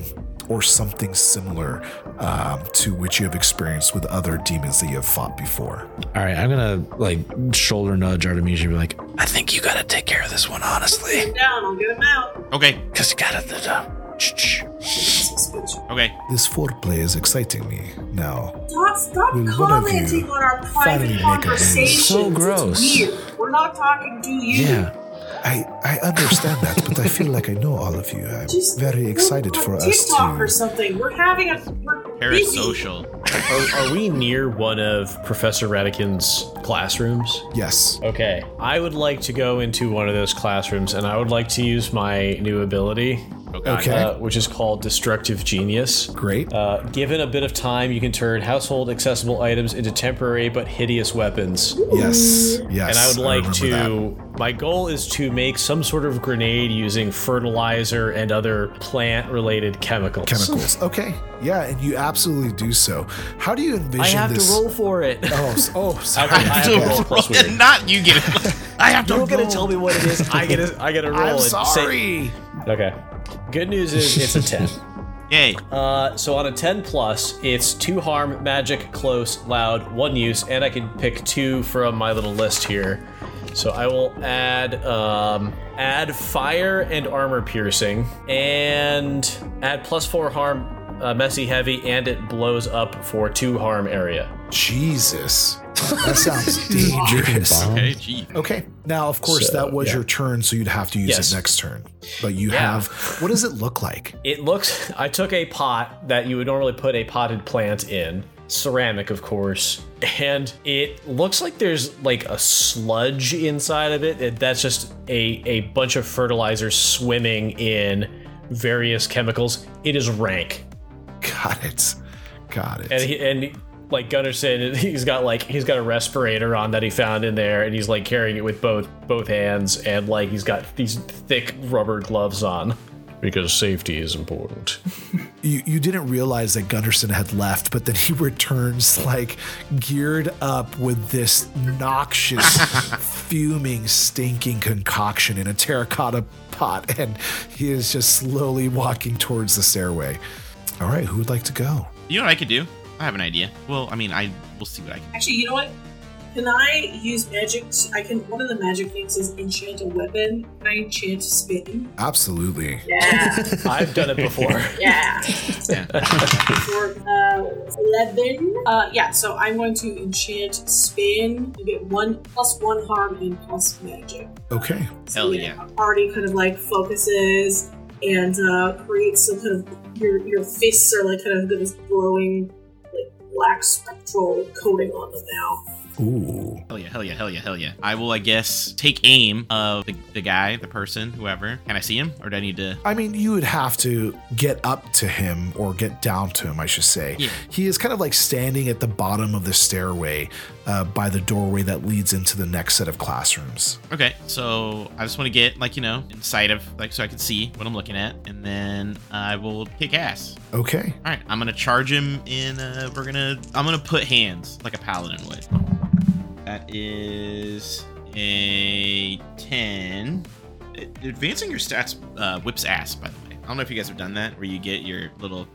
or something similar um, to which you have experienced with other demons that you have fought before. All right, I'm gonna like shoulder nudge Artemisia and be like, I think you gotta take care of this one, honestly. Down, I'll get him out. Okay, Because you gotta. Uh, shh, shh. okay. This foreplay is exciting me now. Stop, stop Will one of commenting you on our finally private make a move? conversations. So gross. It's weird. We're not talking to you. Yeah. I, I understand that, but I feel like I know all of you. I'm Just very go excited on for us TikTok or something. We're having a we're. Parasocial. Are, are we near one of Professor Radican's classrooms? Yes. Okay. I would like to go into one of those classrooms and I would like to use my new ability, Okay. Okay. uh, which is called Destructive Genius. Great. Uh, given a bit of time, you can turn household accessible items into temporary but hideous weapons. Yes. Yes. And I would like remember to. My goal is to make some sort of grenade using fertilizer and other plant related chemicals. Chemicals. *laughs* Okay. Yeah, and you absolutely do so. How do you envision it? I have this? to roll for it. Oh, s- *laughs* oh, I sorry. have I have to roll plus *laughs* weird. Not you get it. I have to. You're gonna tell me what it is. I gotta, I gotta roll I'm it. Say- sorry. okay. Good news is it's a ten. *laughs* Yay. Uh, so on a 10 plus, it's two harm, magic, close, loud, one use, and I can pick two from my little list here. So I will add um, add fire and armor piercing, and add plus four harm, uh, messy heavy, and it blows up for two harm area. Jesus. That sounds *laughs* dangerous. Okay, gee. Okay. Now, of course, So, that was yeah. your turn, so you'd have to use Yes. it next turn. But you Yeah. have. What does it look like? It looks. I took a pot that you would normally put a potted plant in, ceramic, of course, and it looks like there's like a sludge inside of it. It- That's just a a bunch of fertilizer swimming in various chemicals. It is rank, Got it. Got it. and he, and like Gunnarsson, *laughs* he's got like he's got a respirator on that he found in there, and he's like carrying it with both both hands, and like he's got these thick rubber gloves on because safety is important. *laughs* you, you didn't realize that Gunderson had left, but then he *laughs* returns like geared up with this noxious, fuming, stinking concoction in a terracotta pot, and he is just slowly walking towards the stairway. All right, who would like to go? You know what I could do? I have an idea. Well, I mean, I we'll see what I can. Actually, you know what? Can I use magic? I can. One of the magic things is enchant a weapon. Can I enchant spin? Absolutely. Yeah, *laughs* I've done it before. yeah. Yeah. For uh, eleven. Uh, yeah. So I'm going to enchant spin. You get one plus one harm and plus magic. Okay. So, Hell yeah. Already kind of like focuses and uh, creates some kind of your your fists are like kind of this glowing like black spectral coating on them now. Ooh. Hell yeah, hell yeah, hell yeah, hell yeah. I will, I guess, take aim of the, the guy, the person, whoever. Can I see him? Or do I need to. I mean, you would have to get up to him or get down to him, I should say. Yeah. He is kind of like standing at the bottom of the stairway uh, by the doorway that leads into the next set of classrooms. Okay, so I just want to get, like, you know, inside of, like, so I can see what I'm looking at. And then I will kick ass. Okay. All right, I'm going to charge him in, uh, we're going to, I'm going to put hands like a paladin would. That is a 10. Advancing your stats uh, whips ass, by the way. I don't know if you guys have done that, where you get your little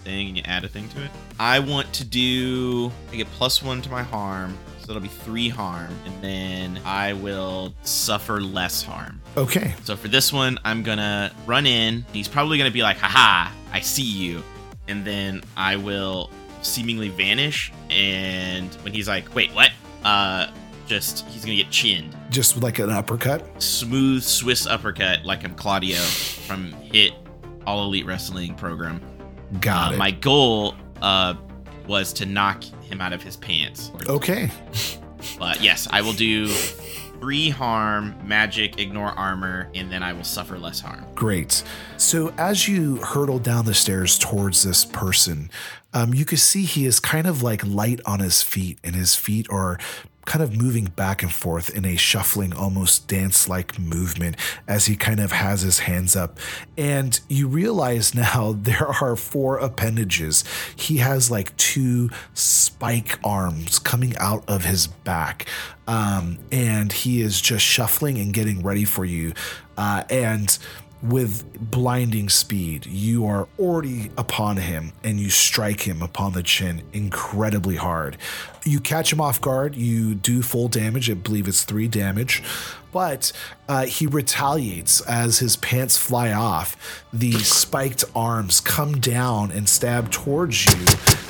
thing and you add a thing to it. I want to do, I get plus one to my harm, so it'll be three harm, and then I will suffer less harm. Okay. So for this one, I'm gonna run in. He's probably gonna be like, haha, I see you. And then I will seemingly vanish. And when he's like, wait, what? Uh, just, he's gonna get chinned. Just like an uppercut. Smooth Swiss uppercut, like I'm Claudio from Hit All Elite Wrestling program. Got Uh, it. my goal uh, was to knock him out of his pants. okay. But yes, I will do three harm, magic, ignore armor, and then I will suffer less harm. Great. So as you hurtle down the stairs towards this person, um, you can see he is kind of like light on his feet, and his feet are kind of moving back and forth in a shuffling, almost dance like movement as he kind of has his hands up. And you realize *laughs* now there are four appendages. He has like two spike arms coming out of his back. Um, and he is just shuffling and getting ready for you. Uh, and with blinding speed. You are already upon him and you strike him upon the chin incredibly hard. You catch him off guard. You do full damage. I believe it's three damage. But uh, he retaliates as his pants fly off. The spiked arms come down and stab towards you.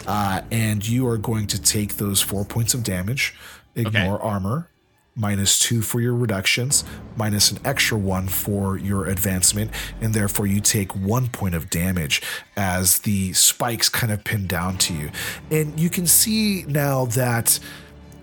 Uh, and you are going to take those four points of damage. Ignore armor minus two for your reductions, minus an extra one for your advancement, and therefore you take one point of damage as the spikes kind of pin down to you. And you can see now that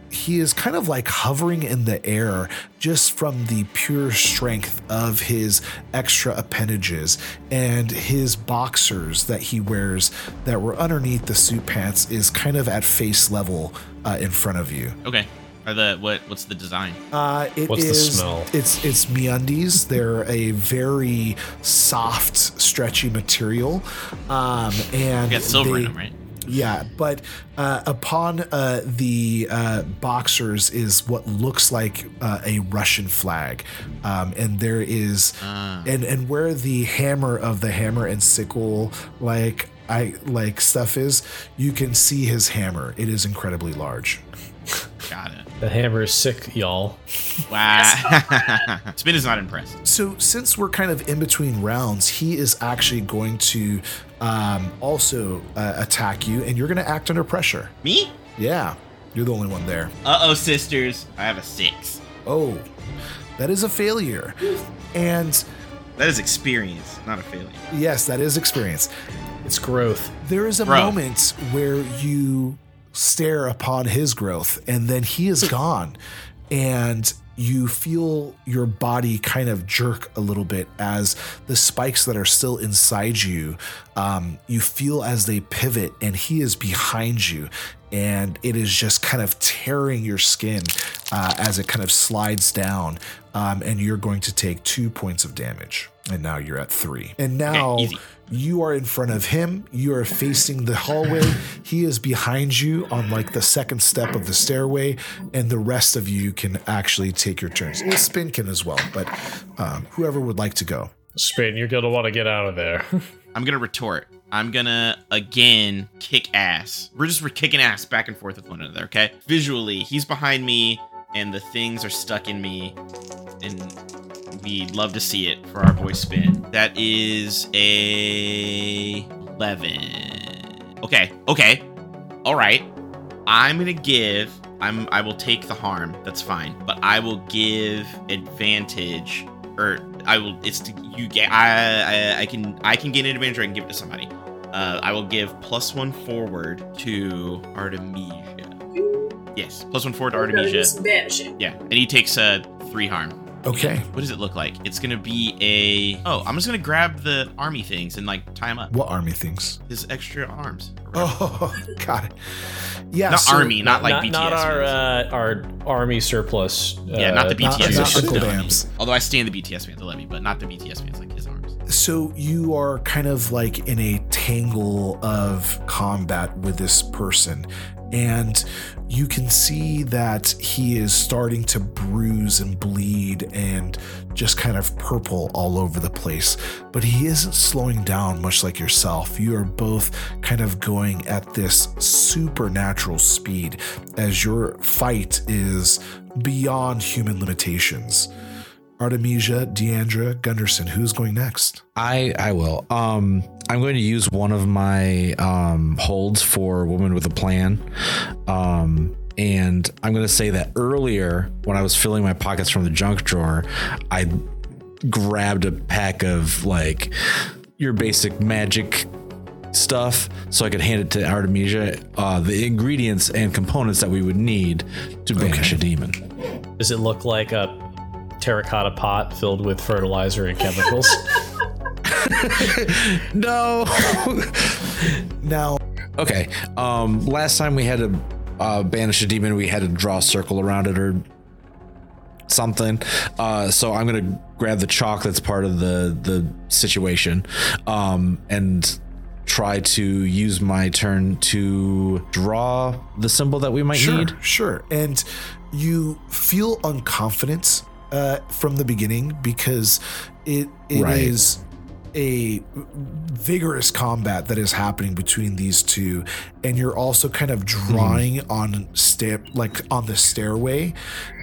he is kind of like hovering in the air just from the pure strength of his extra appendages and his boxers that he wears that were underneath the suit pants is kind of at face level uh, in front of you. Okay. Are the what? What's the design? Uh, it What's the smell? It's it's MeUndies. They're a very soft, stretchy material, um, and You got silver they- in them, right? Yeah, but uh, upon uh, the uh, boxers is what looks like uh, a Russian flag, um, and there is, Ah. and and where the hammer of the hammer and sickle like I like stuff is, you can see his hammer. It is incredibly large. Got it. The hammer is sick, y'all. Wow. *laughs* Spin is not impressed. So since we're kind of in between rounds, he is actually going to um, also uh, attack you, and you're going to act under pressure. Me? Yeah, you're the only one there. Uh oh, sisters. I have a six. Oh, that is a failure. And That is experience, not a failure. yes, that is experience. It's growth. There is a Bro. moment where you stare upon his growth and then he is *laughs* gone. And you feel your body kind of jerk a little bit as the spikes that are still inside you, um, you feel as they pivot and he is behind you. And it is just kind of tearing your skin uh, as it kind of slides down. Um, and you're going to take two points of damage. And now you're at three. And now. You are in front of him. You are facing the hallway. He is behind you on like the second step of the stairway, and the rest of you can actually take your turns. Well, Spin can as well, but um, whoever would like to go. Spin, you're gonna want to get out of there. *laughs* I'm gonna retort. I'm gonna again kick ass. We're just we're kicking ass back and forth with one another, okay? Visually, he's behind me and the things are stuck in me. And we'd love to see it for our voice spin. That is a 11. Okay, okay. Alright. I'm gonna give I'm I will take the harm, that's fine. But I will give advantage or I will. It's to, you get. I, I I can I can gain an advantage. or I can give it to somebody. Uh, I will give plus one forward to Artemisia. Yes, plus one forward to We're gonna do Artemisia. some banishing. Yeah, and he takes uh, three harm. Okay. What does it look like? It's gonna be a. Oh, I'm just gonna grab the army things and like tie him up. What army things? His extra arms. Oh, *laughs* got it. Yeah. not so- army, not, like not, BTS. not our uh, our army surplus. yeah, not the uh, not- BTS. not fans, Uncle let me. Bams. Although I stand the BTS fans, let me, but not the BTS fans like his arms. So you are kind of like in a tangle of combat with this person, and you can see that he is starting to bruise and bleed and just kind of purple all over the place. But he isn't slowing down, much like yourself. You are both kind of going at this supernatural speed as your fight is beyond human limitations. Artemisia, Deandra, Gunderson, who's going next? I I will. Um, I'm going to use one of my um holds for woman with a plan. Um, and I'm going to say that earlier when I was filling my pockets from the junk drawer, I grabbed a pack of like your basic magic stuff so I could hand it to Artemisia, uh, the ingredients and components that we would need to banish a demon. Does it look like a terracotta pot filled with fertilizer and chemicals? *laughs* *laughs* No. *laughs* no. Okay. Um, last time we had to uh, banish a demon, we had to draw a circle around it or something. Uh, so I'm gonna grab the chalk that's part of the the situation, um, and try to use my turn to draw the symbol that we might sure, need. sure. And you feel unconfident uh, from the beginning because it it is Right. a vigorous combat that is happening between these two. And you're also kind of drawing on step like on the stairway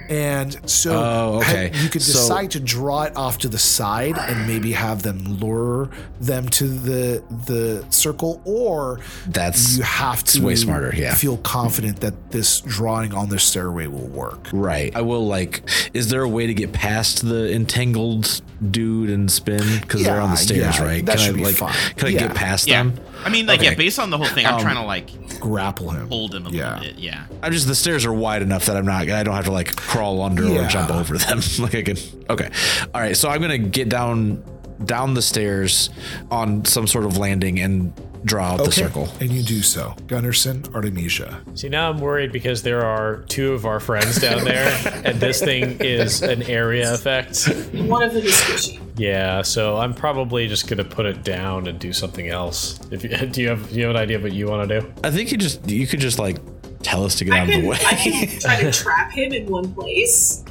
and so Oh, okay. you could So- decide to draw it off to the side and maybe have them lure them to the the circle or That's you have it's to way smarter, yeah. feel confident that this drawing on the stairway will work right. I will like. Is there a way to get past the entangled dude and spin because they're on the stairs, yeah, right? that can should I be like? fine. Can I Yeah. get past Yeah. them? I mean, like, Okay. yeah, based on the whole thing, I'm Um, trying to like grapple him hold him a Yeah. little bit. Yeah. I'm just the stairs are wide enough that I'm not. I don't have to like crawl under Yeah. or jump over them. *laughs* like I can. Okay. All right. So I'm gonna get down down the stairs on some sort of landing and draw out the circle. and you do so gunderson artemisia See, now I'm worried because there are two of our friends down there, and this thing is an area effect. One of them is squishy. Yeah, so I'm probably just gonna put it down and do something else. If you, *laughs* do you have do you have an idea of what you want to do? I think you just you could just like tell us to get I out of the way. I can try to *laughs* trap him in one place,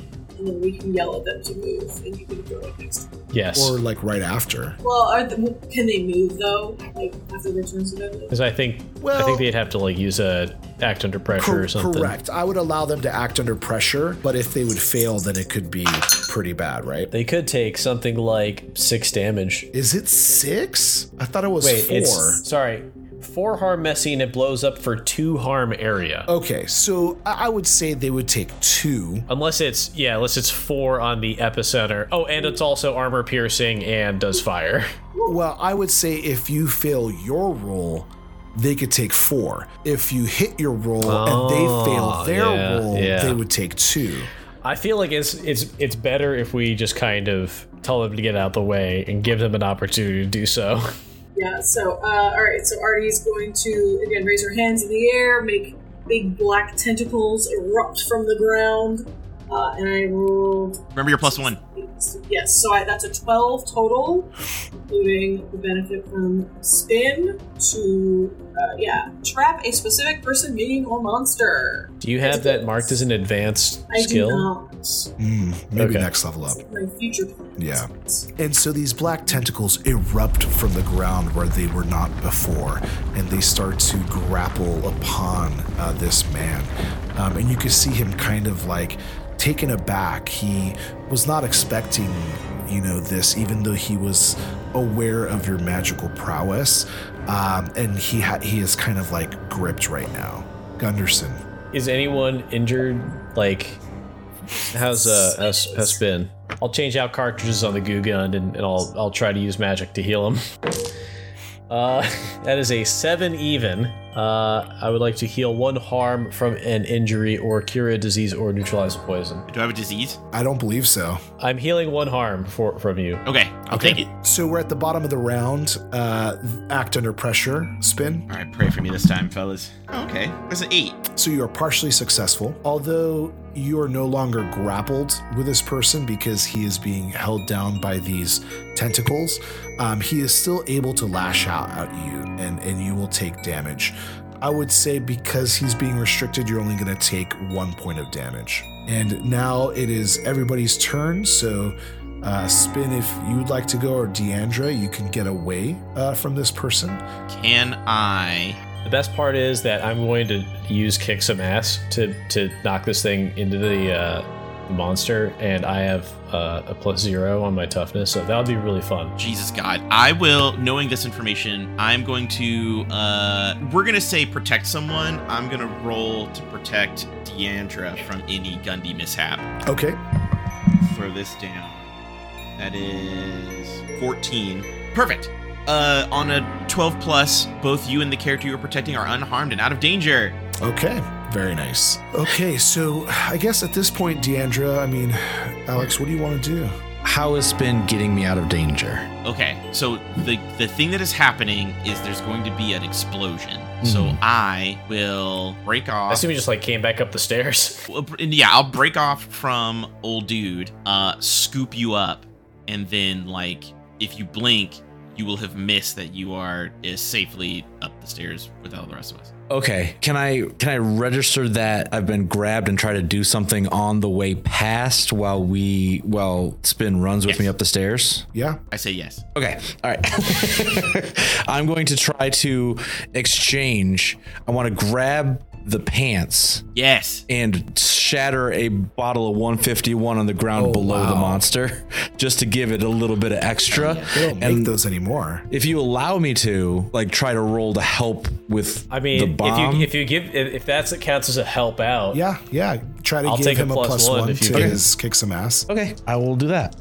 and then we can yell at them to move, and you can go like next time. Yes, or like right after Well, are the, can they move though? Like after their turns are done? because I think well, I think they'd have to like use a act under pressure Cor- or something. correct i would allow them to act under pressure but if they would fail then it could be pretty bad right They could take something like six damage. is it six i thought it was Wait, four it's sorry, four harm messy and it blows up for two harm area. okay so I-, I would say they would take two Unless it's yeah, unless it's four on the epicenter. Oh, and it's also armor piercing and does fire. well i would say if you fail your roll they could take four if you hit your roll and they oh, fail Oh, their yeah, roll yeah. they would take two I feel like it's it's it's better if we just kind of tell them to get out the way and give them an opportunity to do so. *laughs* Yeah. So, uh, all right. So Artie's going to again raise her hands in the air, make big black tentacles erupt from the ground, uh, and I rolled Remember your plus one. Yes, so I, that's a 12 total, including the benefit from spin to, uh, yeah, trap a specific person, minion, or monster. Do you have that marked as an advanced I skill? do not. Mm, maybe Okay. next level up My future plan. Yeah. And so these black tentacles erupt from the ground where they were not before, and they start to grapple upon uh, this man. Um, and you can see him kind of like taken aback. He was not expecting, you know, this, even though he was aware of your magical prowess. Um, and he ha- he is kind of like gripped right now. Gunderson. Is anyone injured? Like, how's uh how's, how's spin? I'll change out cartridges on the goo gun and, and I'll I'll try to use magic to heal him. *laughs* Uh, *laughs* that is a seven even. Uh, I would like to heal one harm from an injury or cure a disease or neutralize a poison. Do I have a disease? I don't believe so. I'm healing one harm for from you. Okay, I'll take it. So we're at the bottom of the round. Uh, act under pressure. Spin. All right, pray for me this time, fellas. Okay, that's an eight. So you are partially successful, although you are no longer grappled with this person because he is being held down by these tentacles. Um, he is still able to lash out at you, and and you will take damage. I would say because he's being restricted, you're only going to take one point of damage. And now it is everybody's turn. So. Uh, spin if you'd like to go, or Deandra, you can get away uh, from this person. Can I? The best part is that I'm going to use kick some ass to to knock this thing into the, uh, the monster, and I have uh, a plus zero on my toughness, so that'll be really fun. Jesus God, I will. Knowing this information, I'm going to. uh We're gonna say protect someone. I'm gonna roll to protect Deandra from any Gundy mishap. Okay. Throw this down. That is 14. Perfect. Uh, on a 12 plus, both you and the character you're protecting are unharmed and out of danger. Okay, very nice. Okay, so I guess at this point, Deandra, I mean, Alex, what do you want to do? How has been getting me out of danger? Okay, so the the thing that is happening is there's going to be an explosion. So I will break off. I assume you just like came back up the stairs. *laughs* Yeah, I'll break off from old dude, uh, scoop you up, and then like if you blink, you will have missed that you are is safely up the stairs with all the rest of us. Okay, can I can I register that I've been grabbed and try to do something on the way past while we while Spin runs with Yes. me up the stairs? Yeah. I say yes. Okay, all right. *laughs* I'm going to try to exchange. I want to grab the pants Yes. and shatter a bottle of 151 on the ground Oh, below the monster *laughs* just to give it a little bit of extra. They don't make those anymore. if you allow me to, like, try to roll to help with I the mean, if you if you give if if that's it counts as a help out. Yeah, yeah. Try to I'll give take a him a plus plus one one if you to can. his kick some ass. okay, I will do that.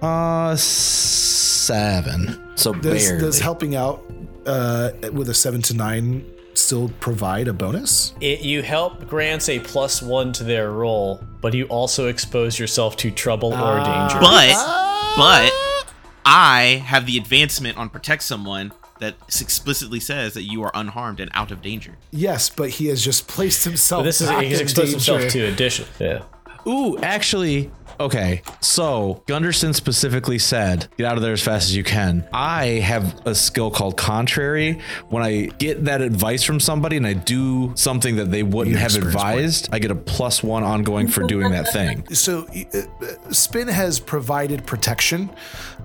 Uh, seven. So Does, barely. does helping out uh, with a seven to nine still provide a bonus? It, you help grants a plus one to their roll, but you also expose yourself to trouble or ah. danger. But ah. but I have the advancement on protect someone that explicitly says that you are unharmed and out of danger. Yes, but he has just placed himself. But this is back he's in exposed himself to addition. Yeah. Ooh, actually, okay. So Gunderson specifically said, "Get out of there as fast as you can." I have a skill called Contrary. When I get that advice from somebody and I do something that they wouldn't have advised, I get a plus one ongoing for doing that thing. *laughs* So, uh, uh, Spin has provided protection,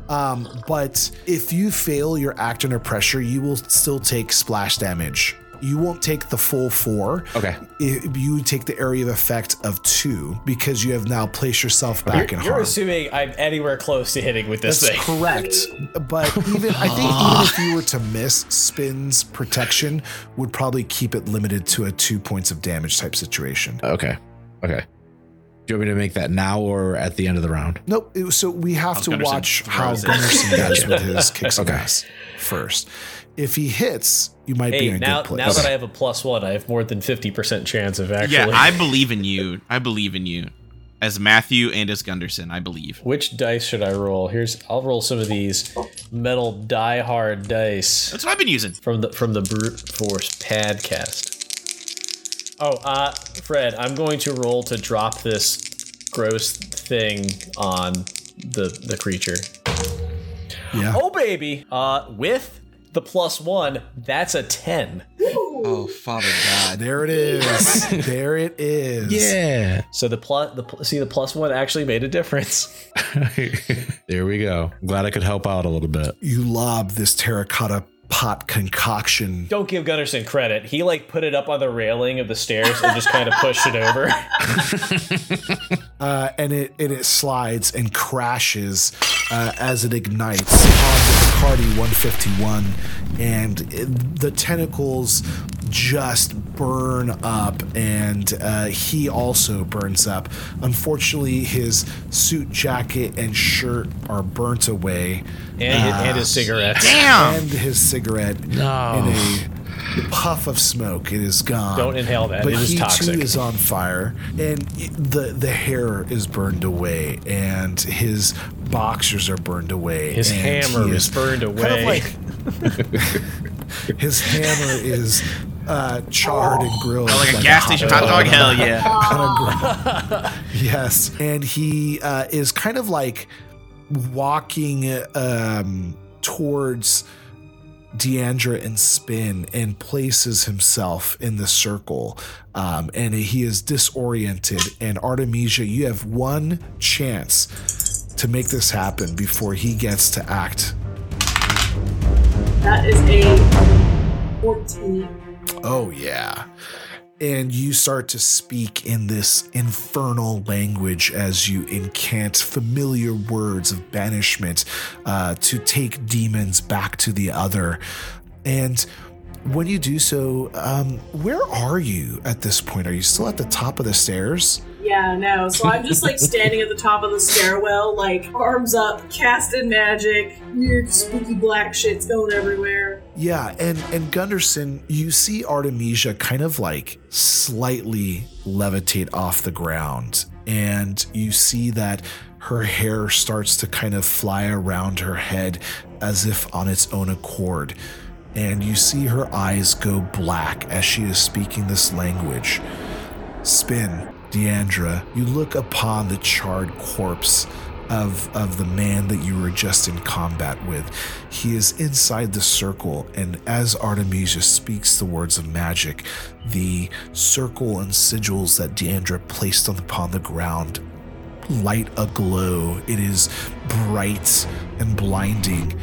um, but if you fail your act under pressure, you will still take splash damage. You won't take the full four. Okay. I- You take the area of effect of two because you have now placed yourself back in You're harm. assuming I'm anywhere close to hitting with this That's thing. correct. But *laughs* even I think even if you were to miss, Spin's protection would probably keep it limited to a two points of damage type situation. Okay. Okay. Do you want me to make that now or at the end of the round? Nope. it- So we have to Gunderson watch how *laughs* throws it. Gunderson does with his kicks and Okay. ass first. If he hits, you might be Hey, in a now good place. now that I have a plus one, I have more than fifty percent chance of actually. Yeah, I believe in you. I believe in you. As Matthew and as Gunderson, I believe. Which dice should I roll? Here's I'll roll some of these metal die hard dice That's what I've been using. from the from the brute force padcast. Oh, uh, Fred, I'm going to roll to drop this gross thing on the the creature. yeah. Oh baby, uh, with the plus one, that's a ten. Oh, Father God. There it is. *laughs* there it is. Yeah. So the plus the pl- see the plus one actually made a difference. *laughs* there we go. I'm glad I could help out a little bit. You lob this terracotta pot concoction. Don't give Gunderson credit. He like put it up on the railing of the stairs and just kind of pushed it over. *laughs* uh, and it and it slides and crashes uh, as it ignites on the Bacardi 151, and it- the tentacles just burn up, and uh, he also burns up. Unfortunately, his suit jacket and shirt are burnt away, And, his, and his cigarettes. Damn. and his cigarette No. in a puff of smoke. It is gone. Don't inhale that. But It is he toxic. too is on fire, and the the hair is burned away, and his boxers are burned away. His and hammer he is burned away. Kind of like *laughs* his hammer is uh, charred and grilled, Oh, like a like gas hot station hot dog? Hell yeah. *laughs* *laughs* Yes, and he uh, is kind of like walking um, towards Deandra and Spin and places himself in the circle. Um, and he is disoriented. And Artemisia, you have one chance to make this happen before he gets to act. That is a 14. Oh, yeah. And you start to speak in this infernal language as you incant familiar words of banishment uh, to take demons back to the other. And when you do so, um, where are you at this point? Are you still at the top of the stairs? Yeah, no. So I'm just like standing at the top of the stairwell, like arms up, casting magic, weird spooky black shit's going everywhere. Yeah, and and Gunderson, you see Artemisia kind of like slightly levitate off the ground, and you see that her hair starts to kind of fly around her head as if on its own accord. And you see her eyes go black as she is speaking this language. Spin, Deandra, you look upon the charred corpse of of the man that you were just in combat with. He is inside the circle, and as Artemisia speaks the words of magic, the circle and sigils that Deandra placed on upon the ground light aglow. It is bright and blinding.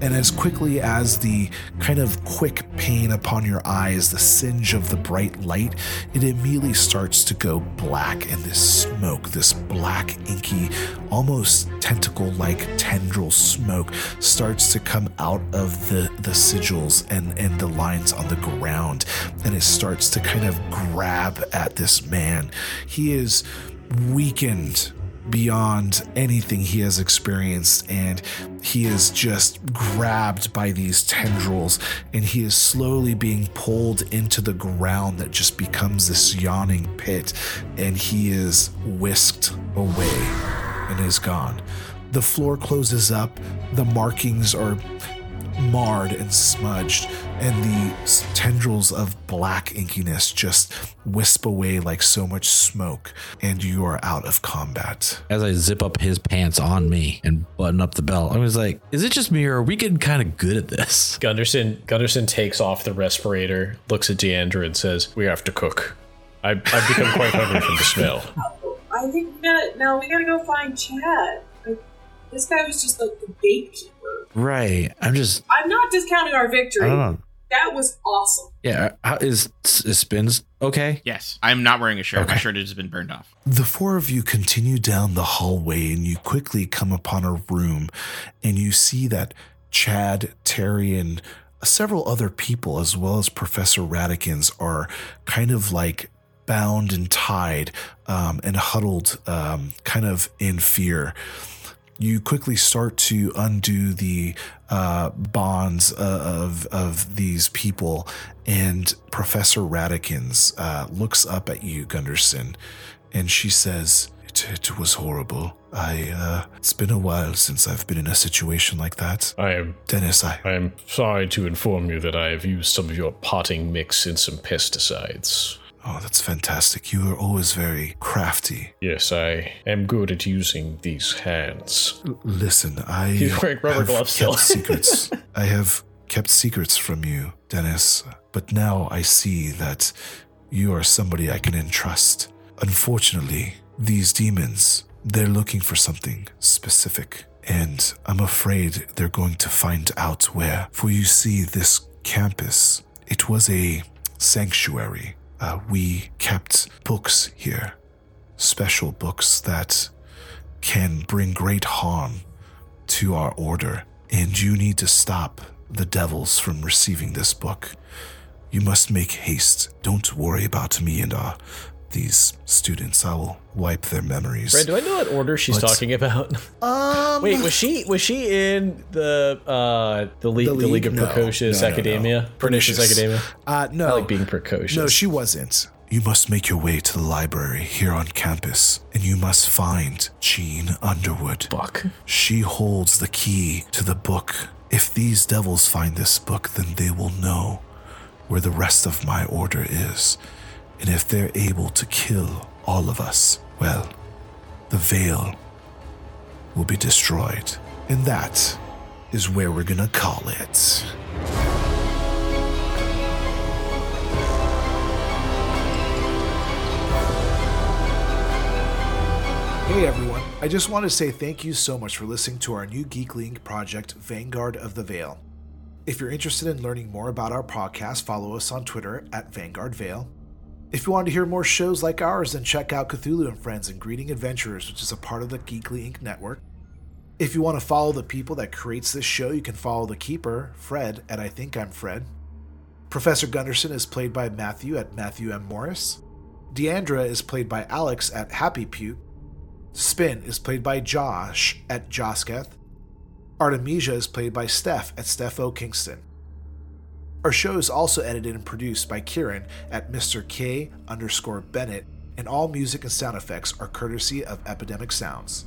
And as quickly as the kind of quick pain upon your eyes, the singe of the bright light, it immediately starts to go black, and this smoke, this black, inky, almost tentacle like tendril smoke, starts to come out of the, the sigils and, and the lines on the ground, and it starts to kind of grab at this man. He is weakened beyond anything he has experienced and he is just grabbed by these tendrils and he is slowly being pulled into the ground that just becomes this yawning pit and he is whisked away and is gone. The floor closes up. The markings are marred and smudged, and the tendrils of black inkiness just wisp away like so much smoke, and you are out of combat. As I zip up his pants on me and button up the belt, I was like, is it just me or are we getting kind of good at this? Gunderson Gunderson takes off the respirator, looks at Deandra, and says, "We have to cook. I, I've become quite hungry from the smell." I think we gotta, we gotta go find Chad. Like, this guy was just like the gatekeeper. Right. I'm just, I'm not discounting our I victory. don't know. That was awesome. Yeah. How, is, is Spins okay? Yes, I'm not wearing a shirt. My shirt has been burned off. The four of you continue down the hallway, and you quickly come upon a room, and you see that Chad, Terry, and several other people, as well as Professor Radikins, are kind of like bound and tied um, and huddled, um, kind of in fear. You quickly start to undo the uh, bonds uh, of of these people, and Professor Radikins uh, looks up at you, Gunderson, and she says, "It, it was horrible. I uh, it's been a while since I've been in a situation like that. I am Dennis, I I am sorry to inform you that I have used some of your potting mix and some pesticides. Oh, that's fantastic. You are always very crafty. Yes, I am good at using these hands. L- listen, I He's wearing rubber have gloves still. kept *laughs* secrets. I have kept secrets from you, Dennis, but now I see that you are somebody I can entrust. Unfortunately, these demons, they're looking for something specific, and I'm afraid they're going to find out where. For you see, this campus, it was a sanctuary. Uh, we kept books here, special books that can bring great harm to our order, and you need to stop the devils from receiving this book. You must make haste. Don't worry about me and our these students. I will wipe their memories. Brad, do I know what order she's What's- talking about? um, Wait, was she was she in the uh the league the, The league, League? of No. Precocious No, no, no. Academia? Pernicious. Academia. uh, no, I like being precocious. No, she wasn't. You must make your way to the library here on campus, and you must find Jean Underwood. fuck. She holds the key to the book. If these devils find this book, then they will know where the rest of my order is. And if they're able to kill all of us, well, the veil will be destroyed. And that is where we're gonna call it. Hey everyone, I just want to say thank you so much for listening to our new Geekly Inc. project, Vanguard of the Veil. If you're interested in learning more about our podcast, follow us on Twitter at Vanguard Veil. If you want to hear more shows like ours, then check out Cthulhu and Friends and Greeting Adventurers, which is a part of the Geekly Inc. network. If you want to follow the people that creates this show, you can follow the keeper, Fred, at I Think I'm Fred. Professor Gunderson is played by Matthew at Matthew M. Morris. Deandra is played by Alex at Happy Puke. Spin is played by Josh at Josketh. Artemisia is played by Steph at Steph O. Kingston. Our show is also edited and produced by Kieran at Mr. K underscore Bennett, and all music and sound effects are courtesy of Epidemic Sounds.